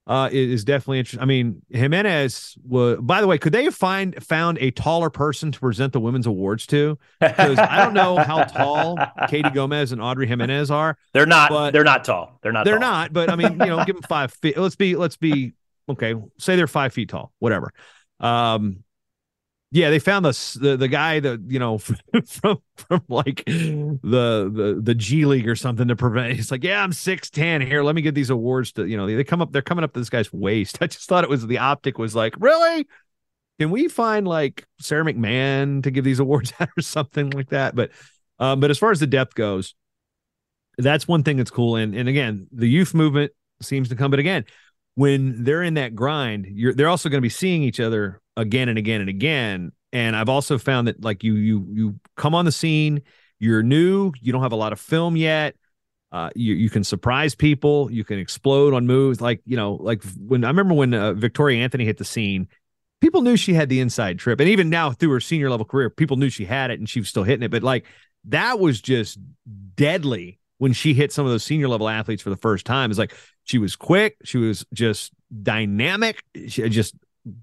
uh, is definitely interesting. I mean, Jimenez was. By the way, could they have find found a taller person to present the women's awards to? Because I don't know how tall <laughs> Katie Gomez and Audrey Jimenez are. They're not. But they're not tall. They're not. They're tall. not. But I mean, you know, give them five feet. Let's be. Let's be okay. Say they're five feet tall. Whatever. Um, yeah, they found the the, the guy that you know <laughs> from from like the the the G League or something to prevent. <laughs> He's like, yeah, I'm six ten here. Let me get these awards to you know. They come up. They're coming up to this guy's waist. <laughs> I just thought it was the optic was like, really? Can we find like Sarah McMahon to give these awards out or something like that? But um, but as far as the depth goes, that's one thing that's cool. And and again, the youth movement seems to come. But again, when they're in that grind, you're they're also going to be seeing each other again and again and again. And I've also found that like you you you come on the scene, you're new, you don't have a lot of film yet. Uh, you you can surprise people, you can explode on moves like you know like when I remember when uh, Victoria Anthony hit the scene, people knew she had the inside trip, and even now through her senior level career, people knew she had it and she was still hitting it. But like that was just deadly when she hit some of those senior level athletes for the first time. It's like she was quick, she was just dynamic, she just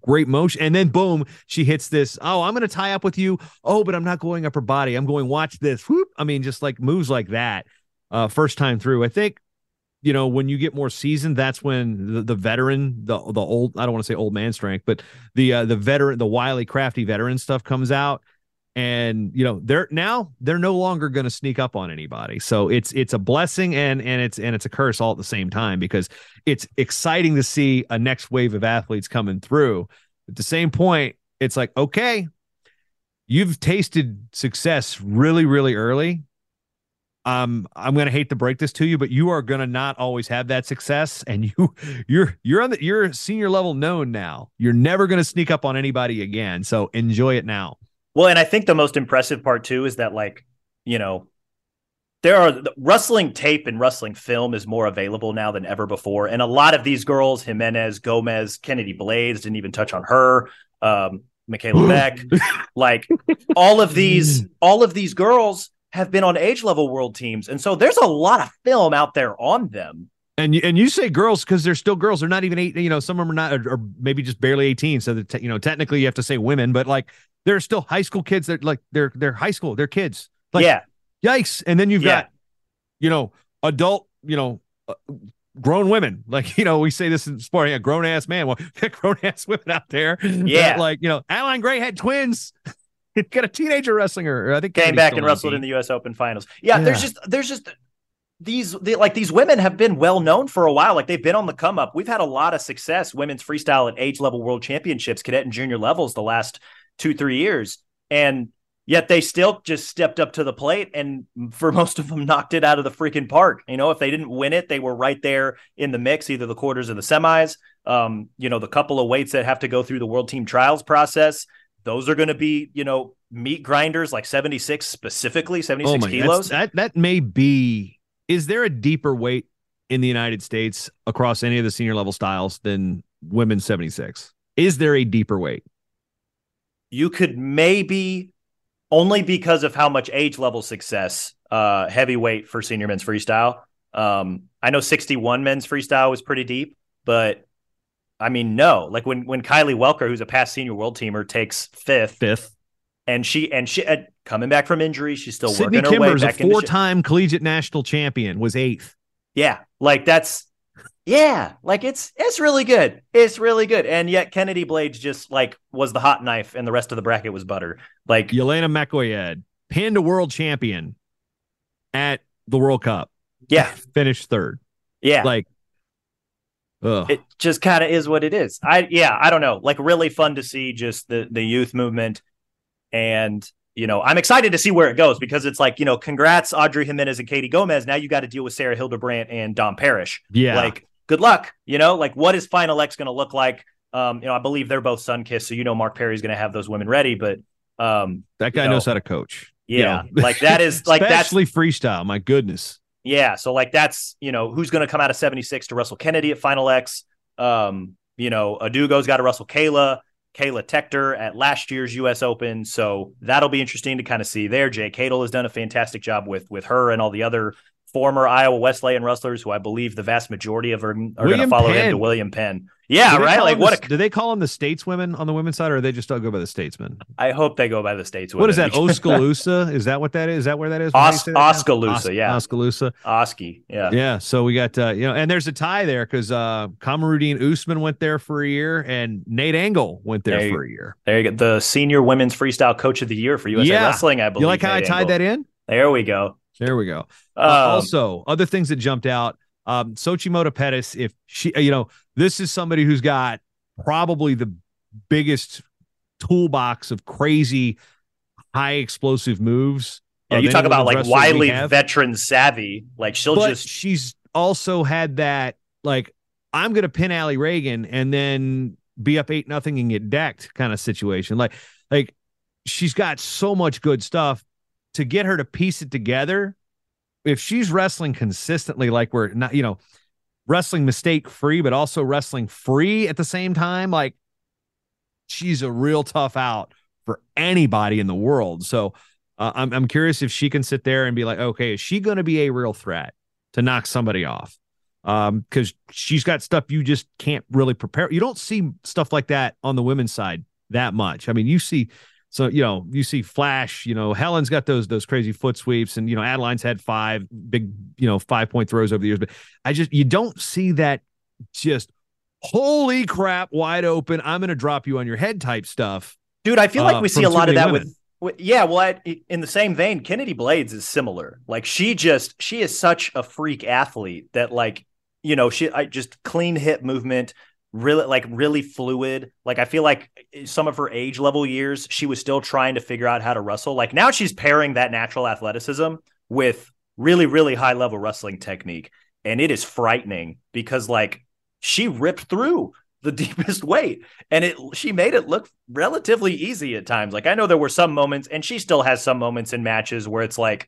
great motion. And then boom, she hits this. Oh, I'm going to tie up with you. Oh, but I'm not going up her body. I'm going, watch this. Whoop. I mean, just like moves like that. Uh, first time through. I think, you know, when you get more seasoned, that's when the, the veteran, the the old, I don't want to say old man strength, but the uh, the veteran, the wily, crafty veteran stuff comes out and you know they're now they're no longer going to sneak up on anybody. So it's it's a blessing and and it's and it's a curse all at the same time because it's exciting to see a next wave of athletes coming through. At the same point it's like okay you've tasted success really really early. Um i'm going to hate to break this to you but you are going to not always have that success. And <laughs> you you're you're on the you're senior level known now. You're never going to sneak up on anybody again. So enjoy it now well, and I think the most impressive part too is that like, you know, there are wrestling tape and wrestling film is more available now than ever before. And a lot of these girls, Jimenez, Gomez, Kennedy Blades, didn't even touch on her. Um, Michaela <laughs> Beck, like all of these, <laughs> all of these girls have been on age level world teams. And so there's a lot of film out there on them. And you, and you say girls because they're still girls. They're not even eight. You know, some of them are not, or maybe just barely eighteen. So that you know, technically you have to say women, but like there are still high school kids that like they're they're high school, they're kids. Like, yeah. Yikes! And then you've Yeah. got, you know, adult, you know, uh, grown women. Like you know, we say this in sport, a grown ass man. Well, <laughs> grown ass women out there. that, Yeah. like you know, Adeline Gray had twins. <laughs> got a teenager wrestling her. I think Came Kennedy's back and wrestled 19. in the U.S. Open Finals. Yeah, there's just there's just these they, like these women have been well known for a while. Like they've been on the come up. We've had a lot of success women's freestyle at age level world championships, cadet and junior levels the last two three years, and yet they still just stepped up to the plate and for <laughs> most of them knocked it out of the freaking park. You know, if they didn't win it, they were right there in the mix, either the quarters or the semis. Um, you know, the couple of weights that have to go through the world team trials process, those are going to be, you know, meat grinders like 76 specifically, 76 Oh my, kilos. that that may be. Is there a deeper weight in the United States across any of the senior level styles than women's seventy six? Is there a deeper weight? You could maybe only because of how much age level success uh heavyweight for senior men's freestyle. Um I know 61 men's freestyle was pretty deep, but I mean no. Like when when Kylie Welker who's a past senior world teamer takes 5th Fifth. and she and she uh, coming back from injury, she's still Sydney working her way Kimber's a back into four shape. time collegiate national champion, was eighth. Yeah, like that's yeah, like it's it's really good. It's really good. And yet Kennedy Blades just like was the hot knife and the rest of the bracket was butter. Like Yelena Makoyed, pinned a world champion at the World Cup, yeah, <laughs> finished third. yeah. Like, ugh. it just kind of is what it is. I yeah, I don't know. Like really fun to see just the the youth movement and you know, I'm excited to see where it goes because it's like, you know, congrats, Audrey Jimenez and Katie Gomez. Now you got to deal with Sarah Hildebrandt and Dom Parrish. Yeah. Like, good luck. You know, like what is Final X going to look like? Um, you know, I believe they're both Sunkist, so you know Mark Perry's going to have those women ready. But um, that guy you know, knows how to coach. Yeah, You know? <laughs> like that is like that's especially freestyle. My goodness. yeah. So like that's you know who's going to come out of seventy six to Russell Kennedy at Final X. Um, you know, Adaugo's got to Russell Kayla, Kayla Tector at last year's U.S. Open. So that'll be interesting to kind of see there. Jay Cadle has done a fantastic job with with her and all the other former Iowa Wesleyan wrestlers who I believe the vast majority of them are going to follow him to William Penn. Yeah, right. Like what the- a do they call them the stateswomen on the women's side, or are they just all go by the statesmen? I hope they go by the states. What is that? <laughs> Oskaloosa? is that what that is? Is that where that is? Os-? Oskaloosa, yeah. Oskaloosa. Oski? Yeah. Yeah. So we got uh, you know, and there's a tie there because uh Kamarudin Usman went there for a year and Nate Angle went there There you- for a year. There you go. The senior women's freestyle coach of the year for USA Yeah. Wrestling, I believe. You like how I tied Angle. that in? There we go. There we go. Uh, Um, also, other things that jumped out. Um, Xochitl Mota-Pettis, if she, you know, this is somebody who's got probably the biggest toolbox of crazy, high explosive moves. yeah, you talk about like wily veteran savvy. Like she'll but just she's also had that like I'm gonna pin Allie Ragan and then be up eight nothing and get decked kind of situation. Like like she's got so much good stuff to get her to piece it together. If she's wrestling consistently, like we're not, you know, wrestling mistake free, but also wrestling free at the same time, like she's a real tough out for anybody in the world. So uh, I'm I'm curious if she can sit there and be like, okay, is she going to be a real threat to knock somebody off? Um, because she's got stuff you just can't really prepare. You don't see stuff like that on the women's side that much. I mean, you see, so you know, you see Flash. You know, Helen's got those those crazy foot sweeps, and you know, Adeline's had five big, you know, five point throws over the years. But I just you don't see that just holy crap, wide open. I'm going to drop you on your head type stuff. dude. I feel uh, like we see a lot of that women. with. with- Yeah, well, I, in the same vein, Kennedy Blades is similar. Like she just, she is such a freak athlete that, like, you know, she, I just clean hip movement, really, like, really fluid. Like, I feel like some of her age level years, she was still trying to figure out how to wrestle. Like now, she's pairing that natural athleticism with really, really high level wrestling technique, and it is frightening because, like, she ripped through the <laughs> deepest weight and it she made it look relatively easy at times like i know there were some moments and she still has some moments in matches where it's like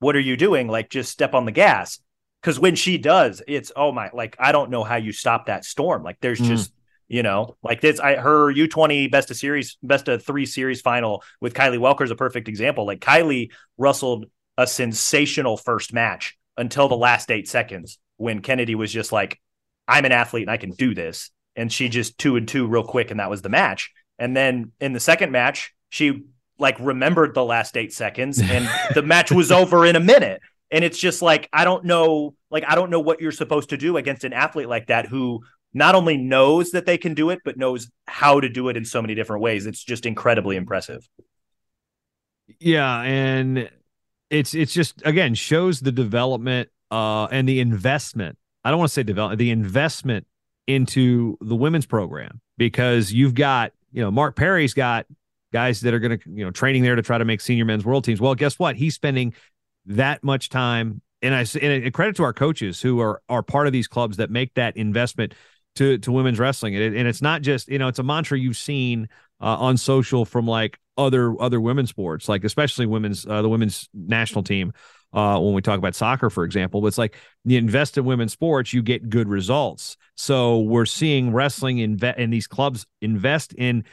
what are you doing like just step on the gas because when she does it's oh my like i don't know how you stop that storm. Like there's Mm. just you know like this i her u20 best of series best of three series final with kylie welker is a perfect example. Like kylie wrestled a sensational first match until the last eight seconds when kennedy was just like i'm an athlete and i can do this. And she just two and two real quick and that was the match. And then in the second match she like remembered the last eight seconds and the match was <laughs> over in a minute and it's just like i don't know like i don't know what you're supposed to do against an athlete like that who not only knows that they can do it but knows how to do it in so many different ways it's just incredibly impressive Yeah, and it's it's just again shows the development uh and the investment. I don't want to say development, the investment into the women's program because you've got, you know, Mark Perry's got guys that are going to, you know, training there to try to make senior men's world teams. Well, guess what? He's spending that much time and I and a credit to our coaches who are are part of these clubs that make that investment to to women's wrestling. And, it, and it's not just, you know, it's a mantra you've seen uh, on social from like other other women's sports, like especially women's uh, the women's national team. Uh, when we talk about soccer, for example, but it's like you invest in women's sports, you get good results. So we're seeing wrestling invest and these clubs invest in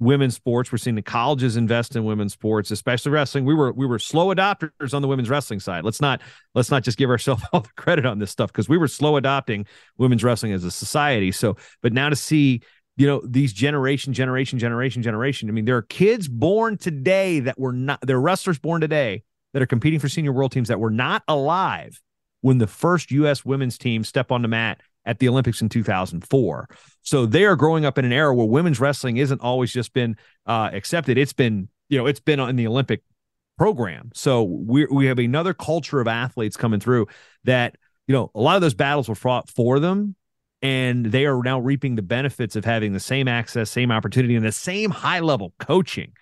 women's sports. We're seeing the colleges invest in women's sports, especially wrestling. We were we were slow adopters on the women's wrestling side. Let's not let's not just give ourselves <laughs> all the credit on this stuff because we were slow adopting women's wrestling as a society. So, but now to see you know these generation generation generation generation i mean there are kids born today that were not there are wrestlers born today that are competing for senior world teams that were not alive when the first us women's team stepped on the mat at the olympics in 2004 so they are growing up in an era where women's wrestling isn't always just been uh, accepted. It's been you know it's been in the olympic program. So we we have another culture of athletes coming through that you know a lot of those battles were fought for them and they are now reaping the benefits of having the same access, same opportunity, and the same high level coaching.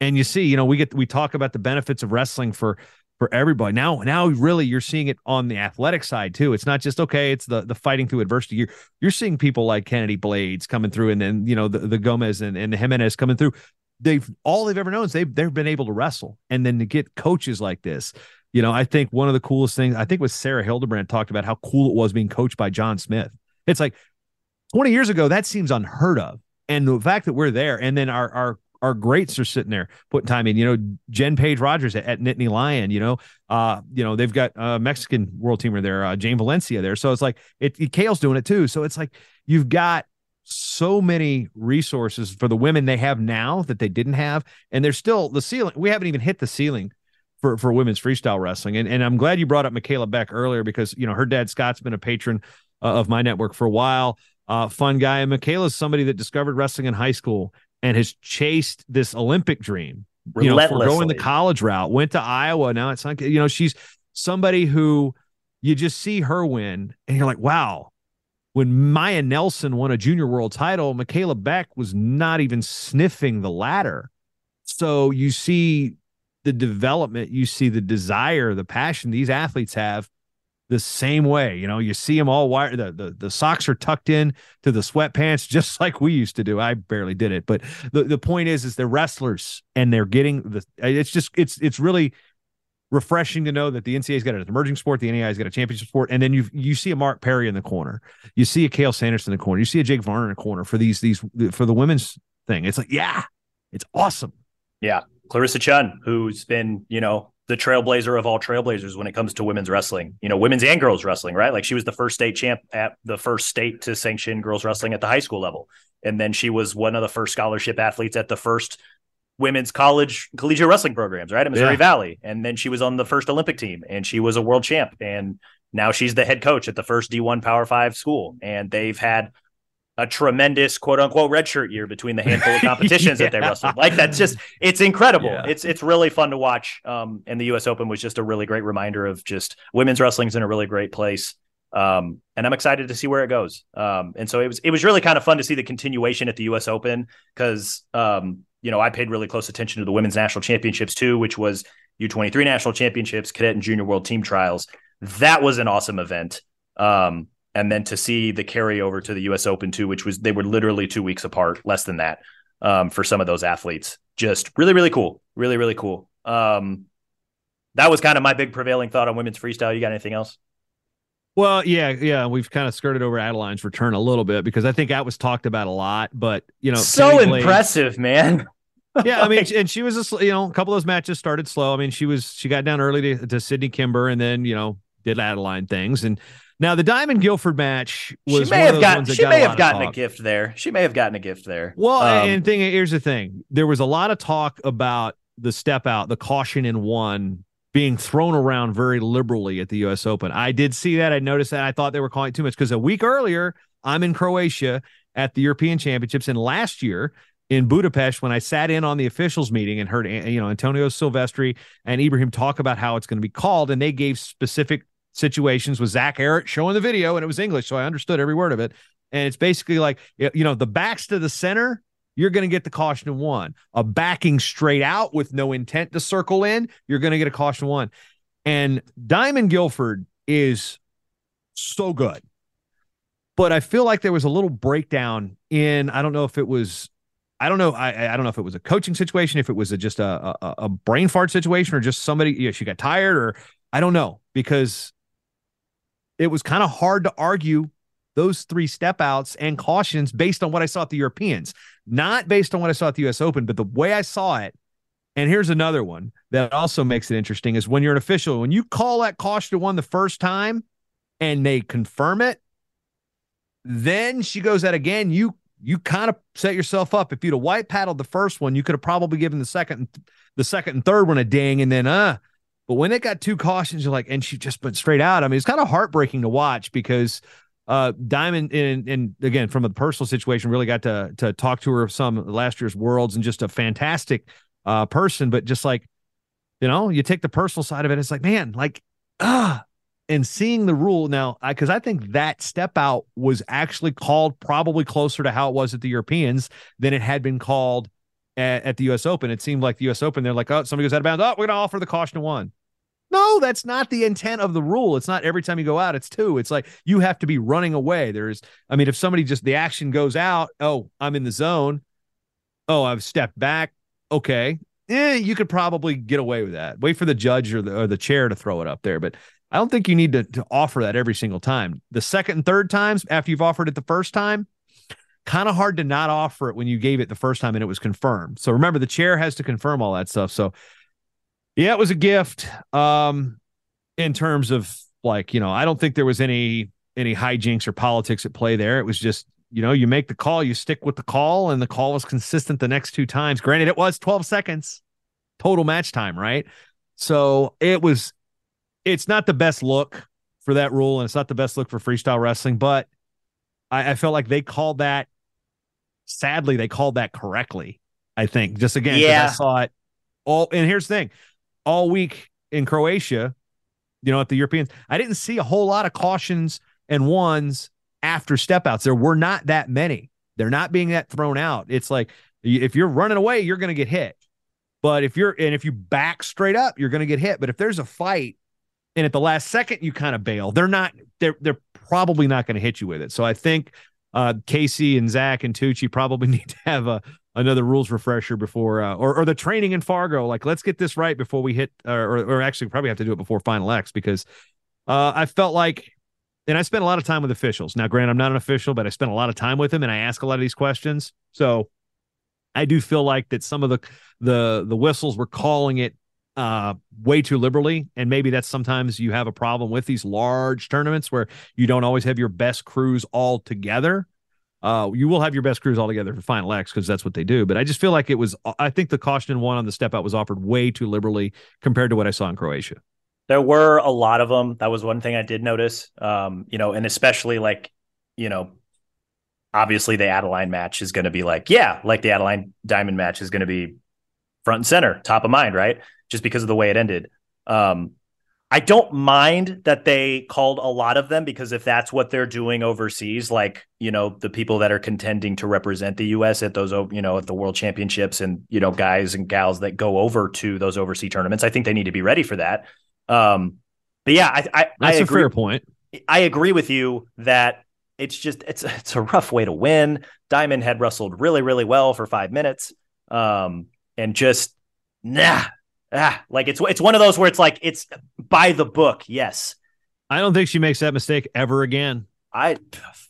And you see, you know, we get we talk about the benefits of wrestling for for everybody. Now, now really you're seeing it on the athletic side too. It's not just okay, it's the the fighting through adversity. You're you're seeing people like Kennedy Blades coming through and then you know the, the Gomez and, and the Jimenez coming through. They've all they've ever known is they've they've been able to wrestle. And then to get coaches like this, you know, I think one of the coolest things, I think was Sarah Hildebrandt talked about how cool it was being coached by John Smith. It's like 20 years ago, that seems unheard of. And the fact that we're there and then our our our greats are sitting there putting time in. You know, Jen Page Rogers at, at Nittany Lion. You know, uh, you know they've got a Mexican world teamer there, uh, Jane Valencia there. So it's like it, it Cael's doing it too. So it's like you've got so many resources for the women they have now that they didn't have, and they're still the ceiling. We haven't even hit the ceiling for for women's freestyle wrestling. And and I'm glad you brought up Michaela Beck earlier because you know her dad Scott's been a patron uh, of my network for a while. Uh, fun guy. And Michaela's somebody that discovered wrestling in high school and has chased this Olympic dream. You know, for going the college route, went to Iowa. Now it's like, you know, she's somebody who you just see her win and you're like, wow. When Maya Nelson won a junior world title, Michaela Beck was not even sniffing the ladder. So you see the development, you see the desire, the passion these athletes have the same way. You know, you see them all wired. The, the, the socks are tucked in to the sweatpants, <laughs> just like we used to do. I barely did it, but the, the point is, is they're wrestlers and they're getting the. It's just it's it's really refreshing to know that the NCAA's got an emerging sport, the NAI's got a championship sport, and then you you see a Mark Perry in the corner, you see a Cael Sanderson in the corner, you see a Jake Varner in the corner for these these for the women's thing. It's like yeah, it's awesome. Yeah, Clarissa Chun, who's been you know the trailblazer of all trailblazers when it comes to women's wrestling, you know, women's and girls wrestling, right? Like she was the first state champ at the first state to sanction girls wrestling at the high school level. And then she was one of the first scholarship athletes at the first women's college collegiate wrestling programs, right? At Missouri yeah. Valley. And then she was on the first Olympic team and she was a world champ. And now she's the head coach at the first D1 Power Five school. And they've had a tremendous quote unquote redshirt year between the handful of <laughs> competitions yeah. that they wrestled. Like that's just it's incredible. Yeah. It's it's really fun to watch. Um, and the U.S. Open was just a really great reminder of just women's wrestling's in a really great place. Um, and I'm excited to see where it goes. Um, and so it was it was really kind of fun to see the continuation at the U.S. Open because um, you know I paid really close attention to the women's national championships too, which was U23 national championships, cadet and junior world team trials. That was an awesome event. Um, and then to see the carryover to the U.S. Open too, which was they were literally two weeks apart, less than that, um, for some of those athletes. Just really, really cool, really, really cool. Um, that was kind of my big prevailing thought on women's freestyle. You got anything else? Well, yeah, yeah, we've kind of skirted over Adeline's return a little bit because I think that was talked about a lot. But you know, so impressive, man. <laughs> yeah, I mean, <laughs> and she was a you know a couple of those matches started slow. I mean, she was she got down early to, to Sydney Kimber and then you know did Adeline things and now the Dymond Guilford match was she may have gotten she got may have gotten a gift there. She may have gotten a gift there. Well, um, and thing here's the thing: there was a lot of talk about the step out, the caution in one being thrown around very liberally at the U.S. Open. I did see that. I noticed that. I thought they were calling it too much because a week earlier, I'm in Croatia at the European Championships, and last year in Budapest when I sat in on the officials meeting and heard you know Antonio Silvestri and Ibrahim talk about how it's going to be called, and they gave specific situations with Zach Arrett showing the video, and it was English, so I understood every word of it. And it's basically like you know the backs to the center, you're going to get the caution one. A backing straight out with no intent to circle in, you're going to get a caution one. And Dymond Guilford is so good. But I feel like there was a little breakdown in, I don't know if it was, I don't know, I, I don't know if it was a coaching situation, if it was a, just a, a, a brain fart situation or just somebody, you know, she got tired or I don't know because it was kind of hard to argue those three step outs and cautions based on what I saw at the Europeans, not based on what I saw at the US Open, but the way I saw it. And here's another one that also makes it interesting is when you're an official, when you call that caution to one the first time and they confirm it, then she goes out again. You you kind of set yourself up. If you'd have white paddled the first one, you could have probably given the second the second and third one a ding, and then uh but when it got two cautions, you're like, and she just went straight out. I mean, it's kind of heartbreaking to watch because uh, Dymond, and, and again, from a personal situation, really got to to talk to her some last year's Worlds and just a fantastic uh, person. But just like, you know, you take the personal side of it, it's like, man, like, ah, and seeing the rule now, because I, I, think that step out was actually called probably closer to how it was at the Europeans than it had been called at, at the U.S. Open. It seemed like the U.S. Open, they're like, oh, somebody goes out of bounds. Oh, we're going to offer the caution of one. No, that's not the intent of the rule. It's not every time you go out, it's two. It's like you have to be running away. There's, I mean, if somebody just the action goes out, oh, I'm in the zone. Oh, I've stepped back. Okay. Eh, you could probably get away with that. Wait for the judge or the, or the chair to throw it up there. But I don't think you need to, to offer that every single time. The second and third times after you've offered it the first time, kind of hard to not offer it when you gave it the first time and it was confirmed. So remember, the chair has to confirm all that stuff. So yeah, it was a gift. Um, in terms of like, you know, I don't think there was any any hijinks or politics at play there. It was just, you know, you make the call, you stick with the call, and the call was consistent the next two times. Granted, it was 12 seconds total match time, right? So it was it's not the best look for that rule, and it's not the best look for freestyle wrestling, but I, I felt like they called that sadly, they called that correctly. I think just again, Yeah. I saw it all. And here's the thing: all week in Croatia, you know, at the Europeans, I didn't see a whole lot of cautions and ones after step outs. There were not that many. They're not being that thrown out. It's like if you're running away, you're going to get hit. But if you're and if you back straight up, you're going to get hit. But if there's a fight and at the last second you kind of bail, they're not. They're they're probably not going to hit you with it. So I think uh, Casey and Zach and Tucci probably <laughs> need to have a another rules refresher before uh, or or the training in Fargo. Like let's get this right before we hit or or actually probably have to do it before Final X because uh, I felt like. And I spent a lot of time with officials. Now, Grant, I'm not an official, but I spent a lot of time with them, and I ask a lot of these questions. So, I do feel like that some of the the the whistles were calling it uh way too liberally and maybe that's sometimes you have a problem with these large tournaments where you don't always have your best crews all together uh you will have your best crews all together for final x because that's what they do but i just feel like it was i think the caution one on the step out was offered way too liberally compared to what i saw in croatia There were a lot of them. That was one thing I did notice. Um, you know, and especially like, you know, obviously the Adeline match is going to be like, yeah, like the Adeline Dymond match is going to be front and center, top of mind, right? Just because of the way it ended. Um, I don't mind that they called a lot of them because if that's what they're doing overseas, like, you know, the people that are contending to represent the US at those, you know, at the world championships and, you know, guys and gals that go over to those overseas tournaments, I think they need to be ready for that. Um, but yeah, I, I, that's I a agree. fair point I agree with you that it's just it's it's a rough way to win. Dymond had wrestled really really well for five minutes, um, and just nah, ah, like it's it's one of those where it's like it's by the book. Yes, i don't think she makes that mistake ever again I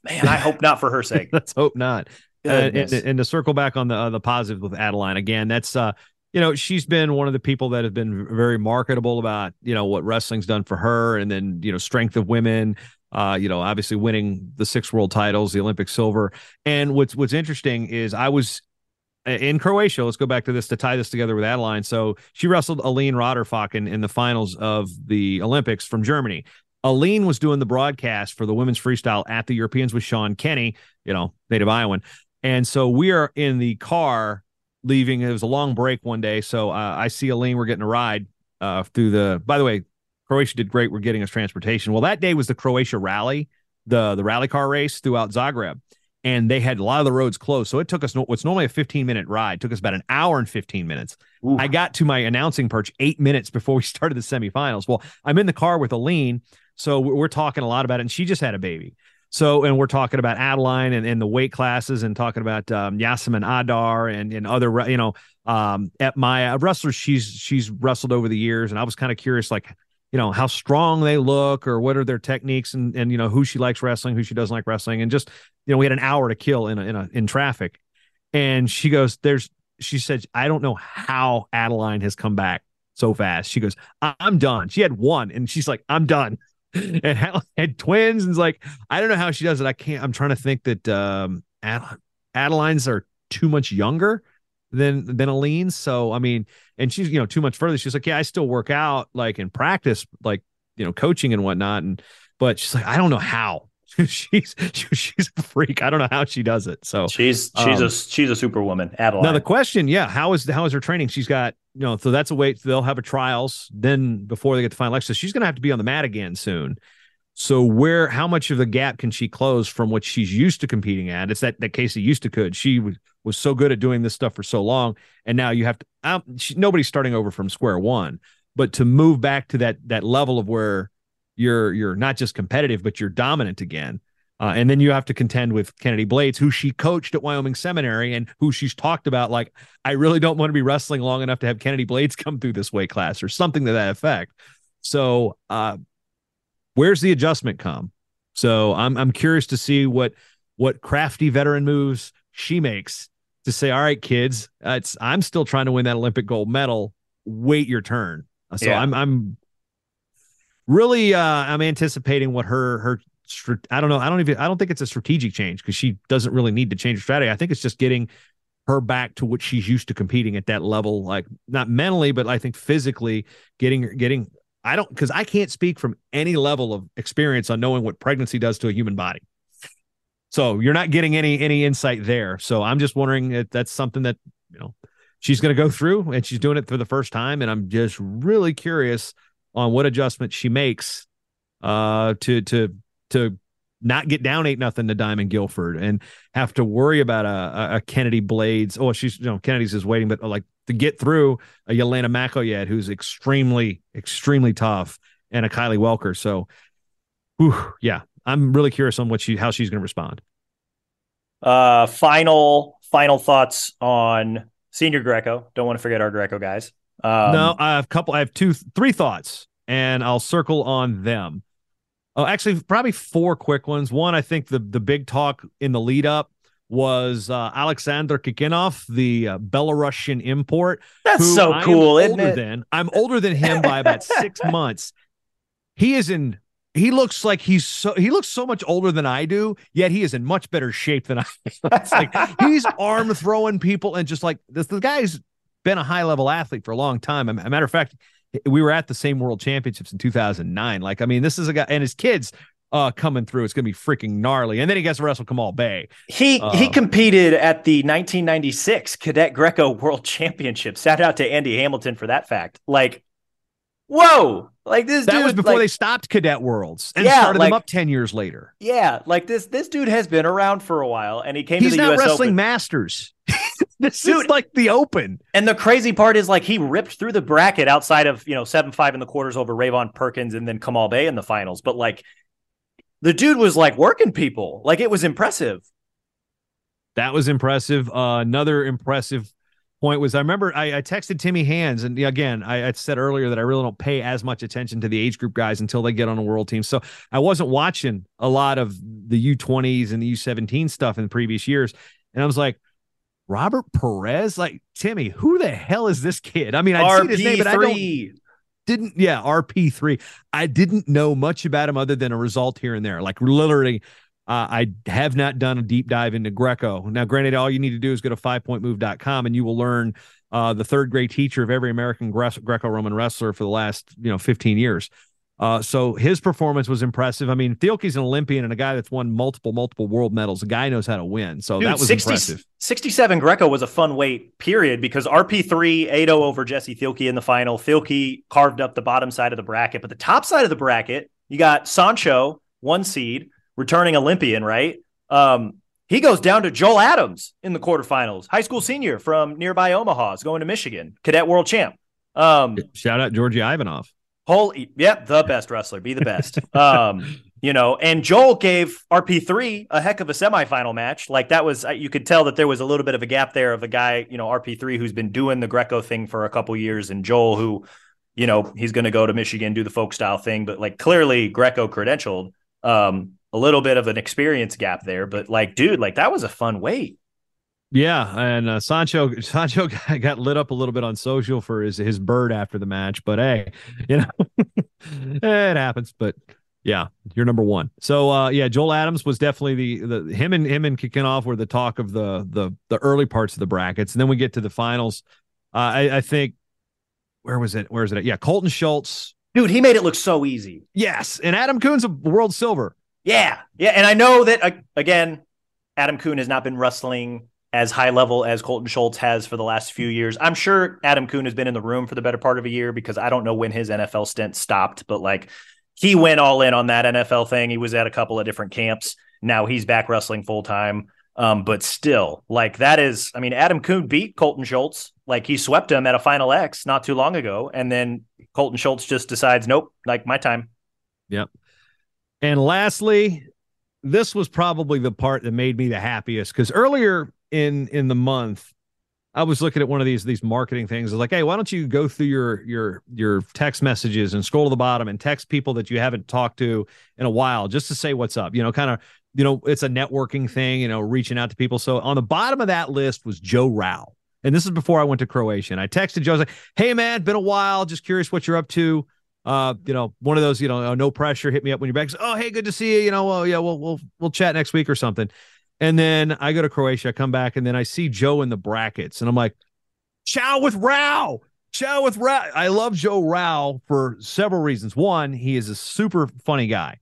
man, I hope not for her sake. <laughs> let's hope not Uh, and, and to circle back on the uh, the positive with Adeline again, that's uh, you know, she's been one of the people that have been very marketable about you know what wrestling's done for her, and then you know strength of women. Uh, you know, obviously winning the six world titles, the Olympic silver, and what's what's interesting is I was in Croatia. Let's go back to this to tie this together with Adeline. So she wrestled Aline Rotter-Focken in, in the finals of the Olympics from Germany. Aline was doing the broadcast for the women's freestyle at the Europeans with Sean Kenny, you know, native Iowan. And so we are in the car leaving. It was a long break one day. So uh, I see Aline, we're getting a ride uh, through the, by the way, Croatia did great. We're getting us transportation. Well, that day was the Croatia rally, the, the rally car race throughout Zagreb. And they had a lot of the roads closed. So it took us what's normally a 15 minute ride, took us about an hour and 15 minutes. Ooh. I got to my announcing perch eight minutes before we <laughs> started the semifinals. Well, I'm in the car with Aline. So we're talking a lot about it. And she just had a baby. So, and we're talking about Adeline and, and the weight classes and talking about um, Yasemin Adar and, and other, you know, um, at my wrestlers she's, she's wrestled over the years. And I was kind of curious, like, you know, how strong they look or what are their techniques and, and, you know, who she likes wrestling, who she doesn't like wrestling. And just, you know, we had an hour to kill in a, in a, in traffic. And she goes, there's, she said, I don't know how Adeline has come back so fast. She goes, "I- I'm done. She had one and she's like, I'm done. <laughs> And had, had twins and it's like, I don't know how she does it. I can't, I'm trying to think that um Ad- Adeline's are too much younger than than Aline's. So I mean, and she's you know too much further. She's like, Yeah, I still work out like in practice, like you know, coaching and whatnot. And but she's like, I don't know how. <laughs> she's <laughs> she's a freak. I don't know how she does it. So She's she's Um, a she's a superwoman. Adeline. now the question, yeah, how is how is her training? She's got you know, so that's a wait. They'll have a trials then before they get to final. So she's going to have to be on the mat again soon. So where, how much of the gap can she close from what she's used to competing at? It's that that Casey used to could. She was was so good at doing this stuff for so long, and now you have to. Um, she, nobody's starting over from square one, but to move back to that that level of where you're you're not just competitive, but you're dominant again. Uh, and then you have to contend with Kennedy Blades, who she coached at Wyoming Seminary and who she's talked about. Like, I really don't want to be wrestling long enough to have Kennedy Blades <laughs> come through this weight class or something to that effect. So, uh, where's the adjustment come? So I'm I'm curious to see what what crafty veteran moves she makes to say, all right, kids, uh, it's I'm still trying to win that Olympic gold medal. Wait your turn. So yeah. I'm I'm really uh I'm anticipating what her her I don't know I don't even I don't think it's a strategic change because she doesn't really need to change her strategy. I think it's just getting her back to what she's used to competing at that level, like not mentally, but I think physically getting getting I don't because I can't speak from any level of experience on knowing what pregnancy does to a human body. So you're not getting any any insight there. So I'm just wondering if that's something that you know she's going to go through, and she's doing it for the first time. And I'm just really curious on what adjustment she makes uh, to to to not get down eight nothing to Dymond Guilford and have to worry about a, a, Kennedy Blades. Oh, she's you know Kennedy's is waiting, but like to get through a Yelena Makoyed who's extremely extremely tough and a Kylie Welker. So, whew, yeah, I'm really curious on what she how she's going to respond. Uh, final final thoughts on senior Greco. Don't want to forget our Greco guys. Um, no, I have a couple. I have two, three thoughts, and I'll circle on them. Oh, actually, probably four quick ones. One, I think the the big talk in the lead up was uh, Alexander Kikiniou, the uh, Belarusian import. That's so cool, isn't it? Than, I'm older than him by about six <laughs> months. He is in he looks like he's so he looks so much older than I do, yet he is in much better shape than I <laughs> it's like he's <laughs> arm throwing people and just like this the guy's been a high level athlete for a long time. A matter of fact, we were at the same world championships in 2009. Like, I mean, this is a guy and his kids uh coming through. It's gonna be freaking gnarly. And then he gets to wrestle Kamal Bey. He he competed at the 1996 Cadet Greco World Championship. Shout out to Andy Hamilton for that fact. Like whoa! Like this that dude, was before like, they stopped cadet worlds and yeah, started like, them up 10 years later. Yeah like this this dude has been around for a while and he came he's to the not US wrestling Open. masters. <laughs> This dude, is like the open. and the crazy part is like he ripped through the bracket outside of you know 7-5 in the quarters over Rayvon Perkins and then Kamal Bey in the finals but like the dude was like working people. Like it was impressive. That was impressive. Uh, another impressive point was I remember I, I texted Timmy Hands, and again, I, I, said earlier that I really don't pay as much attention to the age group guys until they get on a world team. So I wasn't watching a lot of the U20s and the U17 stuff in the previous years. And I was like, Robert Perez, like Timmy, who the hell is this kid? I mean, I'd seen his name, but I don't didn't yeah rp3 i didn't know much about him other than a result here and there like literally uh, I have not done a deep dive into Greco. Now, granted, all you need to do is go to fivepointmove.com and you will learn uh, the third grade teacher of every American Greco Roman wrestler for the last, you know, 15 years. Uh, so his performance was impressive. I mean, Thielke's an Olympian and a guy that's won multiple, multiple world medals. The guy knows how to win. So Dude, that was 60, impressive. 67 Greco was a fun weight, period, because RP3 8 0 over Jesse Thielke in the final. Thielke carved up the bottom side of the bracket, but the top side of the bracket, you got Sancho, one seed, returning Olympian, right? Um, he goes down to Joel Adams in the quarterfinals, high school senior from nearby Omaha, is going to Michigan, cadet world champ. Um, Shout out Georgi Ivanov. Holy, yep, the best wrestler, be the best. um, <laughs> you know, and Joel gave RP3 a heck of a semifinal match. Like that was, you could tell that there was a little bit of a gap there of a guy, you know, RP3 who's been doing the Greco thing for a couple years, and Joel who, you know, he's going to go to Michigan do the folk style thing, but like clearly Greco credentialed. Um, a little bit of an experience gap there, but like, dude, like that was a fun wait. Yeah, and uh, Sancho Sancho <laughs> got lit up a little bit on social for his his bird after the match, but hey, <laughs> you know, <laughs> it happens. But yeah, you're number one. So uh, yeah, Joel Adams was definitely the the him and him and Kikiniou were the talk of the the the early parts of the brackets, and then we get to the finals. Uh, I, I think where was it? Where is it? At? Yeah, Colton Schultz. Dude, he made it look so easy. Yes, and Adam Coon's a world silver. Yeah, yeah, and I know that again, Adam Coon has not been wrestling as high level as Colton Schultz has for the last few years. I'm sure Adam Coon has been in the room for the better part of a year because I don't know when his NFL stint stopped, but like he went all in on that NFL thing. He was at a couple of different camps. Now he's back wrestling full time. Um, but still, like that is, I mean, Adam Coon beat Colton Schultz. Like he swept him at a final X not too long ago. And then Colton Schultz just decides, nope, like my time. Yep. And lastly, this was probably the part that made me the happiest because earlier in in the month, I was looking at one of these these marketing things. I was like, hey, why don't you go through your your your text messages and scroll to the bottom and text people that you haven't talked to in a while just to say what's up. You know, kind of you know, it's a networking thing. You know, reaching out to people. So on the bottom of that list was Joe Rau. And this is before I went to Croatia. And I texted Joe, I was like, hey, man, been a while. Just curious what you're up to uh, you know, one of those, you know, no pressure, hit me up when you're back. Oh, hey, good to see you. You know, well, yeah, we'll we'll we'll chat next week or something. And then I go to Croatia, I come back, and then I see Joe in the brackets, and I'm like, "Ciao with Rau. ciao with Rau. I love Joe Rao for several reasons. One, he is a super funny guy.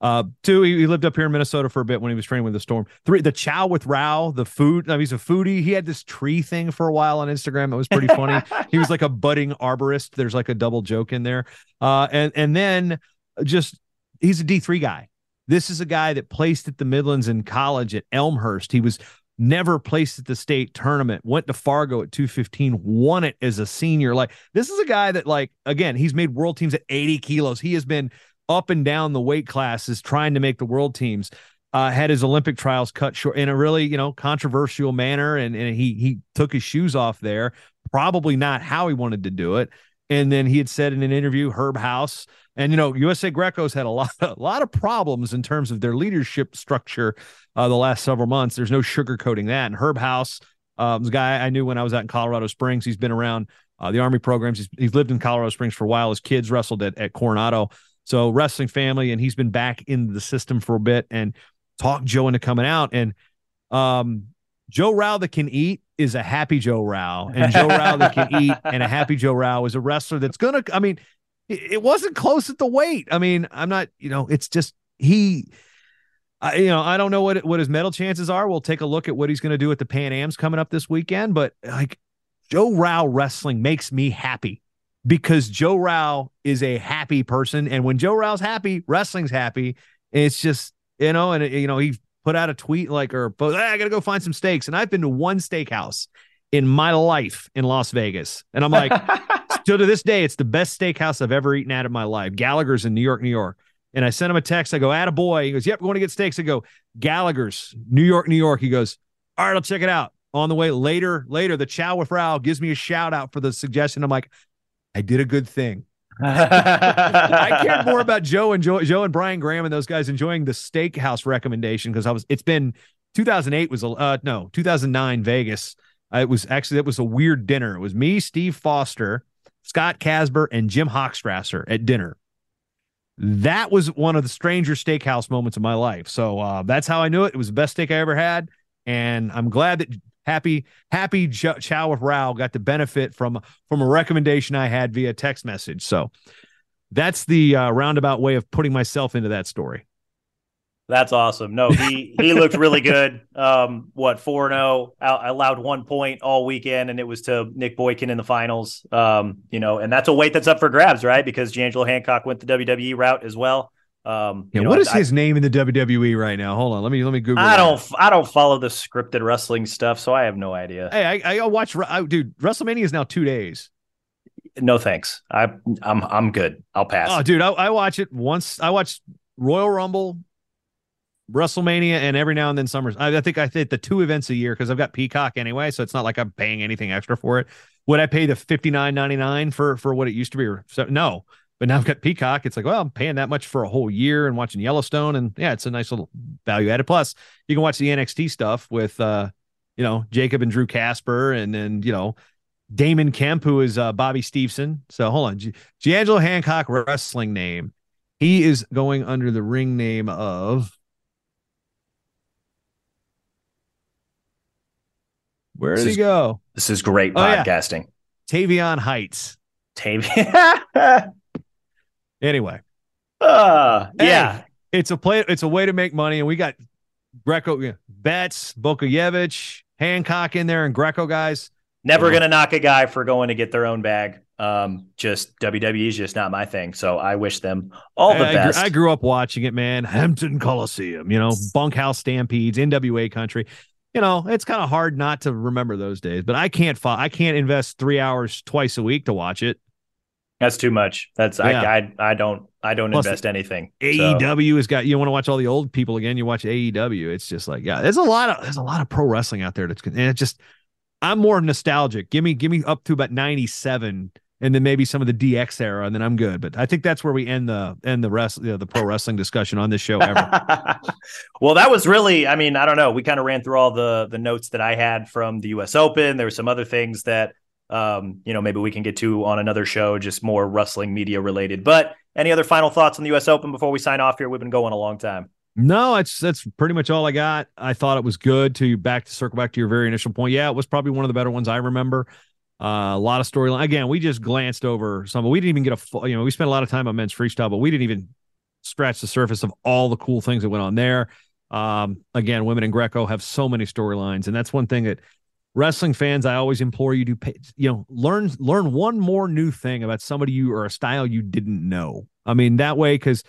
Uh, two, he, he, lived up here in Minnesota for a bit when he was training with the Storm. Three, the chow with Rau, the food. I mean, he's a foodie. He had this tree thing for a while on Instagram. It was pretty funny. <laughs> he was like a budding arborist. There's like a double joke in there. Uh, and and then just he's a D three guy. This is a guy that placed at the Midlands in college at Elmhurst. He was never placed at the state tournament, went to Fargo at 215, won it as a senior. Like, this is a guy that, like, again, he's made world teams at 80 kilos. He has been up and down the weight classes trying to make the world teams. Uh, had his Olympic trials cut short in a really, you know, controversial manner, and and he he took his shoes off there. Probably not how he wanted to do it. And then he had said in an interview, Herb House, and you know, USA Greco's had a lot <laughs> a lot of problems in terms of their leadership structure uh, the last several months. There's no sugarcoating that. And Herb House, um, the guy I knew when I was out in Colorado Springs, he's been around uh, the Army programs. He's, he's lived in Colorado Springs for a while. His kids wrestled at, at Coronado. So wrestling family, and he's been back in the system for a bit and talked Joe into coming out. And um, Joe Rau that can eat is a happy Joe Rau, and Joe <laughs> Rau that can eat and a happy Joe Rau is a wrestler that's gonna. I mean, it, it wasn't close at the weight. I mean, I'm not. You know, it's just he. I, you know, I don't know what what his medal chances are. We'll take a look at what he's going to do at the Pan Am's coming up this weekend. But like Joe Rau wrestling makes me happy because Joe Rau is a happy person. And when Joe Rau's happy, wrestling's happy. It's just, you know, and, you know, he put out a tweet like, or hey, ah, I got to go find some steaks. And I've been to one steakhouse in my life in Las Vegas. And I'm like, <laughs> still to this day, it's the best steakhouse I've ever eaten at in my life. Gallagher's in New York, New York. And I sent him a text. I go, at a boy. He goes, yep, going to get steaks. I go, Gallagher's, New York, New York. He goes, all right, I'll check it out. On the way later, later, the chow with Rau gives me a shout out for the suggestion. I'm like, I did a good thing. <laughs> I cared more about Joe and Joe, Joe and Brian Graham and those guys enjoying the steakhouse recommendation because I was. It's been 2008 was a uh, no 2009 Vegas. Uh, it was actually it was a weird dinner. It was me, Steve Foster, Scott Casper, and Jim Hochstrasser at dinner. That was one of the stranger steakhouse moments of my life. So uh, that's how I knew it. It was the best steak I ever had, and I'm glad that happy happy chow with Rau got to benefit from from a recommendation I had via text message. So that's the uh, roundabout way of putting myself into that story. That's awesome. No, he he looked really good. Um, what four zero oh, allowed one point all weekend, and it was to Nick Boykin in the finals. Um, you know, and that's a weight that's up for grabs, right? Because D'Angelo Hancock went the WWE route as well. Um, yeah, know, what is I, his name in the WWE right now? Hold on, let me let me Google. I that. don't I don't follow the scripted wrestling stuff, so I have no idea. Hey, I, I watch. I, dude, WrestleMania is now two days. No thanks. I I'm I'm good. I'll pass. Oh, dude, I, I watch it once. I watch Royal Rumble, WrestleMania, and every now and then Summers. I, I think I did the two events a year because I've got Peacock anyway, so it's not like I'm paying anything extra for it. Would I pay the fifty nine ninety nine for for what it used to be? So, no, but now I've got Peacock. It's like, well, I'm paying that much for a whole year and watching Yellowstone. And yeah, it's a nice little value added. Plus, you can watch the NXT stuff with, uh, you know, Jacob and Drew Casper and then, you know, Damon Kemp, who is uh, Bobby Steveson. So hold on. G- D'Angelo Hancock wrestling name. He is going under the ring name of. Where did he go? This is great podcasting. Oh, yeah. Tavion Heights. Tavion. <laughs> Anyway. Uh, hey, yeah. It's a play, it's a way to make money. And we got Greco Betts, Bogojevic, Hancock in there, and Greco guys. Never gonna knock a guy for going to get their own bag. Um, just WWE is just not my thing. So I wish them all the I, best. I grew up watching it, man. Hampton Coliseum, you know, bunkhouse stampedes, NWA country. You know, it's kind of hard not to remember those days, but I can't. Fo- I can't invest three hours twice a week to watch it. That's too much. That's Yeah. I, I I don't I don't Plus, invest anything. So- AEW has got you want to watch all the old people again. You watch AEW. It's just like yeah, there's a lot of there's a lot of pro wrestling out there that's and it just I'm more nostalgic. Give me give me up to about 97 and then maybe some of the DX era and then I'm good. But I think that's where we end the end the rest you know, the pro wrestling discussion on this show ever. <laughs> well, that was really, I mean, I don't know. We kind of ran through all the the notes that I had from the US Open. There were some other things that um, you know, maybe we can get to on another show, just more wrestling media related. But any other final thoughts on the US Open before we sign off here? We've been going a long time. No, that's that's pretty much all I got. I thought it was good to back to circle back to your very initial point. Yeah, it was probably one of the better ones I remember. Uh, a lot of storyline. Again, we just glanced over some, but we didn't even get a. You know, we spent a lot of time on men's freestyle, but we didn't even scratch the surface of all the cool things that went on there. Um, again, women in Greco have so many storylines, and that's one thing that wrestling fans I always implore you to pay, you know learn learn one more new thing about somebody you or a style you didn't know. I mean that way because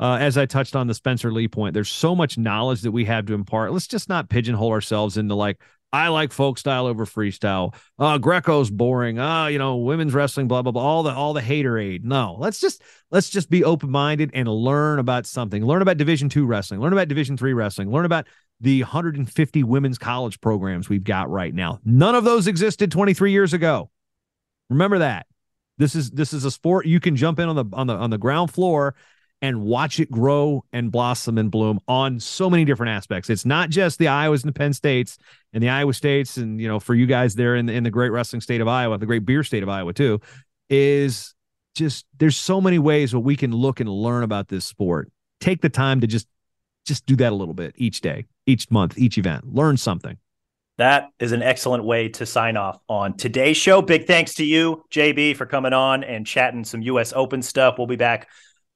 uh, as I touched on the Spencer Lee point, there's so much knowledge that we have to impart. Let's just not pigeonhole ourselves into like, I like folk style over freestyle. Uh, Greco's boring. Uh, you know, women's wrestling, blah, blah, blah. All the all the hater aid. No, let's just let's just be open-minded and learn about something. Learn about division two wrestling, learn about division three wrestling, learn about the 150 women's college programs we've got right now. None of those existed 23 years ago. Remember that. This is this is a sport you can jump in on the on the on the ground floor and watch it grow and blossom and bloom on so many different aspects. It's not just the Iowas and the Penn States and the Iowa States, and you know, for you guys there in the, in the great wrestling state of Iowa, the great beer state of Iowa too, is just there's so many ways that we can look and learn about this sport. Take the time to just just do that a little bit each day, each month, each event. Learn something. That is an excellent way to sign off on today's show. Big thanks to you, JB, for coming on and chatting some US Open stuff. We'll be back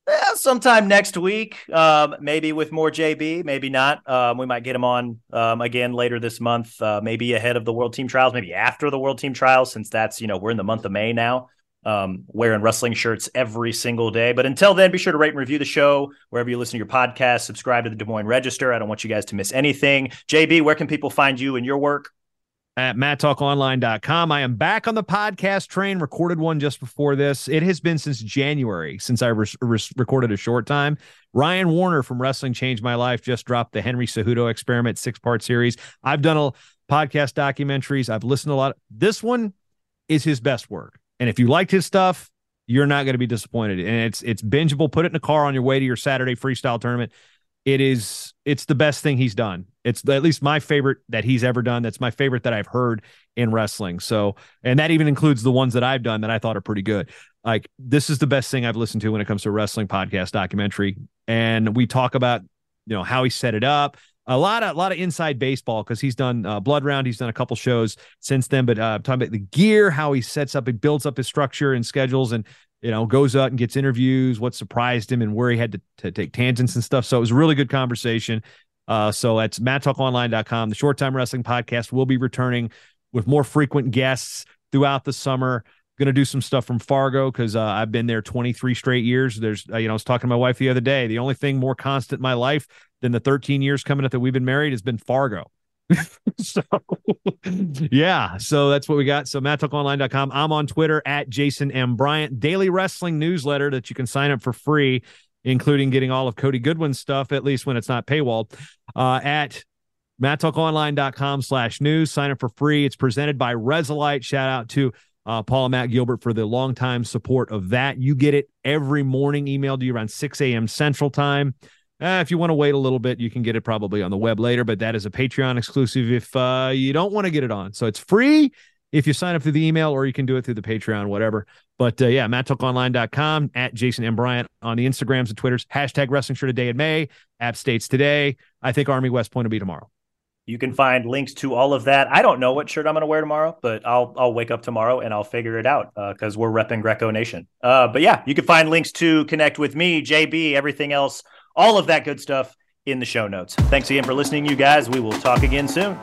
eh, sometime next week, um, maybe with more JB, maybe not. Um, we might get him on um, again later this month, uh, maybe ahead of the World Team Trials, maybe after the World Team Trials, since that's, you know, we're in the month of May now. Um, wearing wrestling shirts every single day. But until then, be sure to rate and review the show wherever you listen to your podcast. Subscribe to the Des Moines Register. I don't want you guys to miss anything. JB, where can people find you and your work? at mattalkonline.com. I am back on the podcast train, recorded one just before this. It has been since January since I re- re- recorded a short time. Ryan Warner from Wrestling Changed My Life just dropped the Henry Cejudo Experiment six part series. I've done a podcast documentaries, I've listened a lot. This one is his best work. And if you liked his stuff, you're not going to be disappointed. And it's it's bingeable. Put it in a car on your way to your Saturday freestyle tournament. It is it's the best thing he's done. It's at least my favorite that he's ever done. That's my favorite that I've heard in wrestling. So, and that even includes the ones that I've done that I thought are pretty good. Like this is the best thing I've listened to when it comes to a wrestling podcast documentary. And we talk about, you know, how he set it up, a lot of a lot of inside baseball because he's done uh, Blood Round. He's done a couple shows since then, but uh, talking about the gear, how he sets up, he builds up his structure and schedules, and you know goes out and gets interviews, what surprised him, and where he had to, to take tangents and stuff. So it was a really good conversation. Uh, so that's mattalkonline.com. The Short Time Wrestling Podcast will be returning with more frequent guests throughout the summer. Going to do some stuff from Fargo because uh, I've been there 23 straight years. There's, uh, you know, I was talking to my wife the other day. The only thing more constant in my life than the 13 years coming up that we've been married has been Fargo. <laughs> so, yeah, so that's what we got. So, mattalkonline.com. I'm on Twitter at Jason M. Bryant, daily wrestling newsletter that you can sign up for free, including getting all of Cody Goodwin's stuff, at least when it's not paywalled, uh, at mattalkonline.com slash news. Sign up for free. It's presented by Resilite. Shout out to uh, Paul and Matt Gilbert for the longtime support of that. You get it every morning, emailed to you around 6 a.m. Central Time. Uh, if you want to wait a little bit, you can get it probably on the web later, but that is a Patreon exclusive if uh, you don't want to get it on. So it's free if you sign up through the email or you can do it through the Patreon, whatever. But uh, yeah, mattalkonline.com, at Jason M. Bryant on the Instagrams and Twitters, hashtag wrestling shirt a day in May, App States today. I think Army West Point will be tomorrow. You can find links to all of that. I don't know what shirt I'm going to wear tomorrow, but I'll I'll wake up tomorrow and I'll figure it out because uh, we're repping Greco Nation. Uh, but yeah, you can find links to connect with me, JB, everything else, all of that good stuff in the show notes. Thanks again for listening, you guys. We will talk again soon.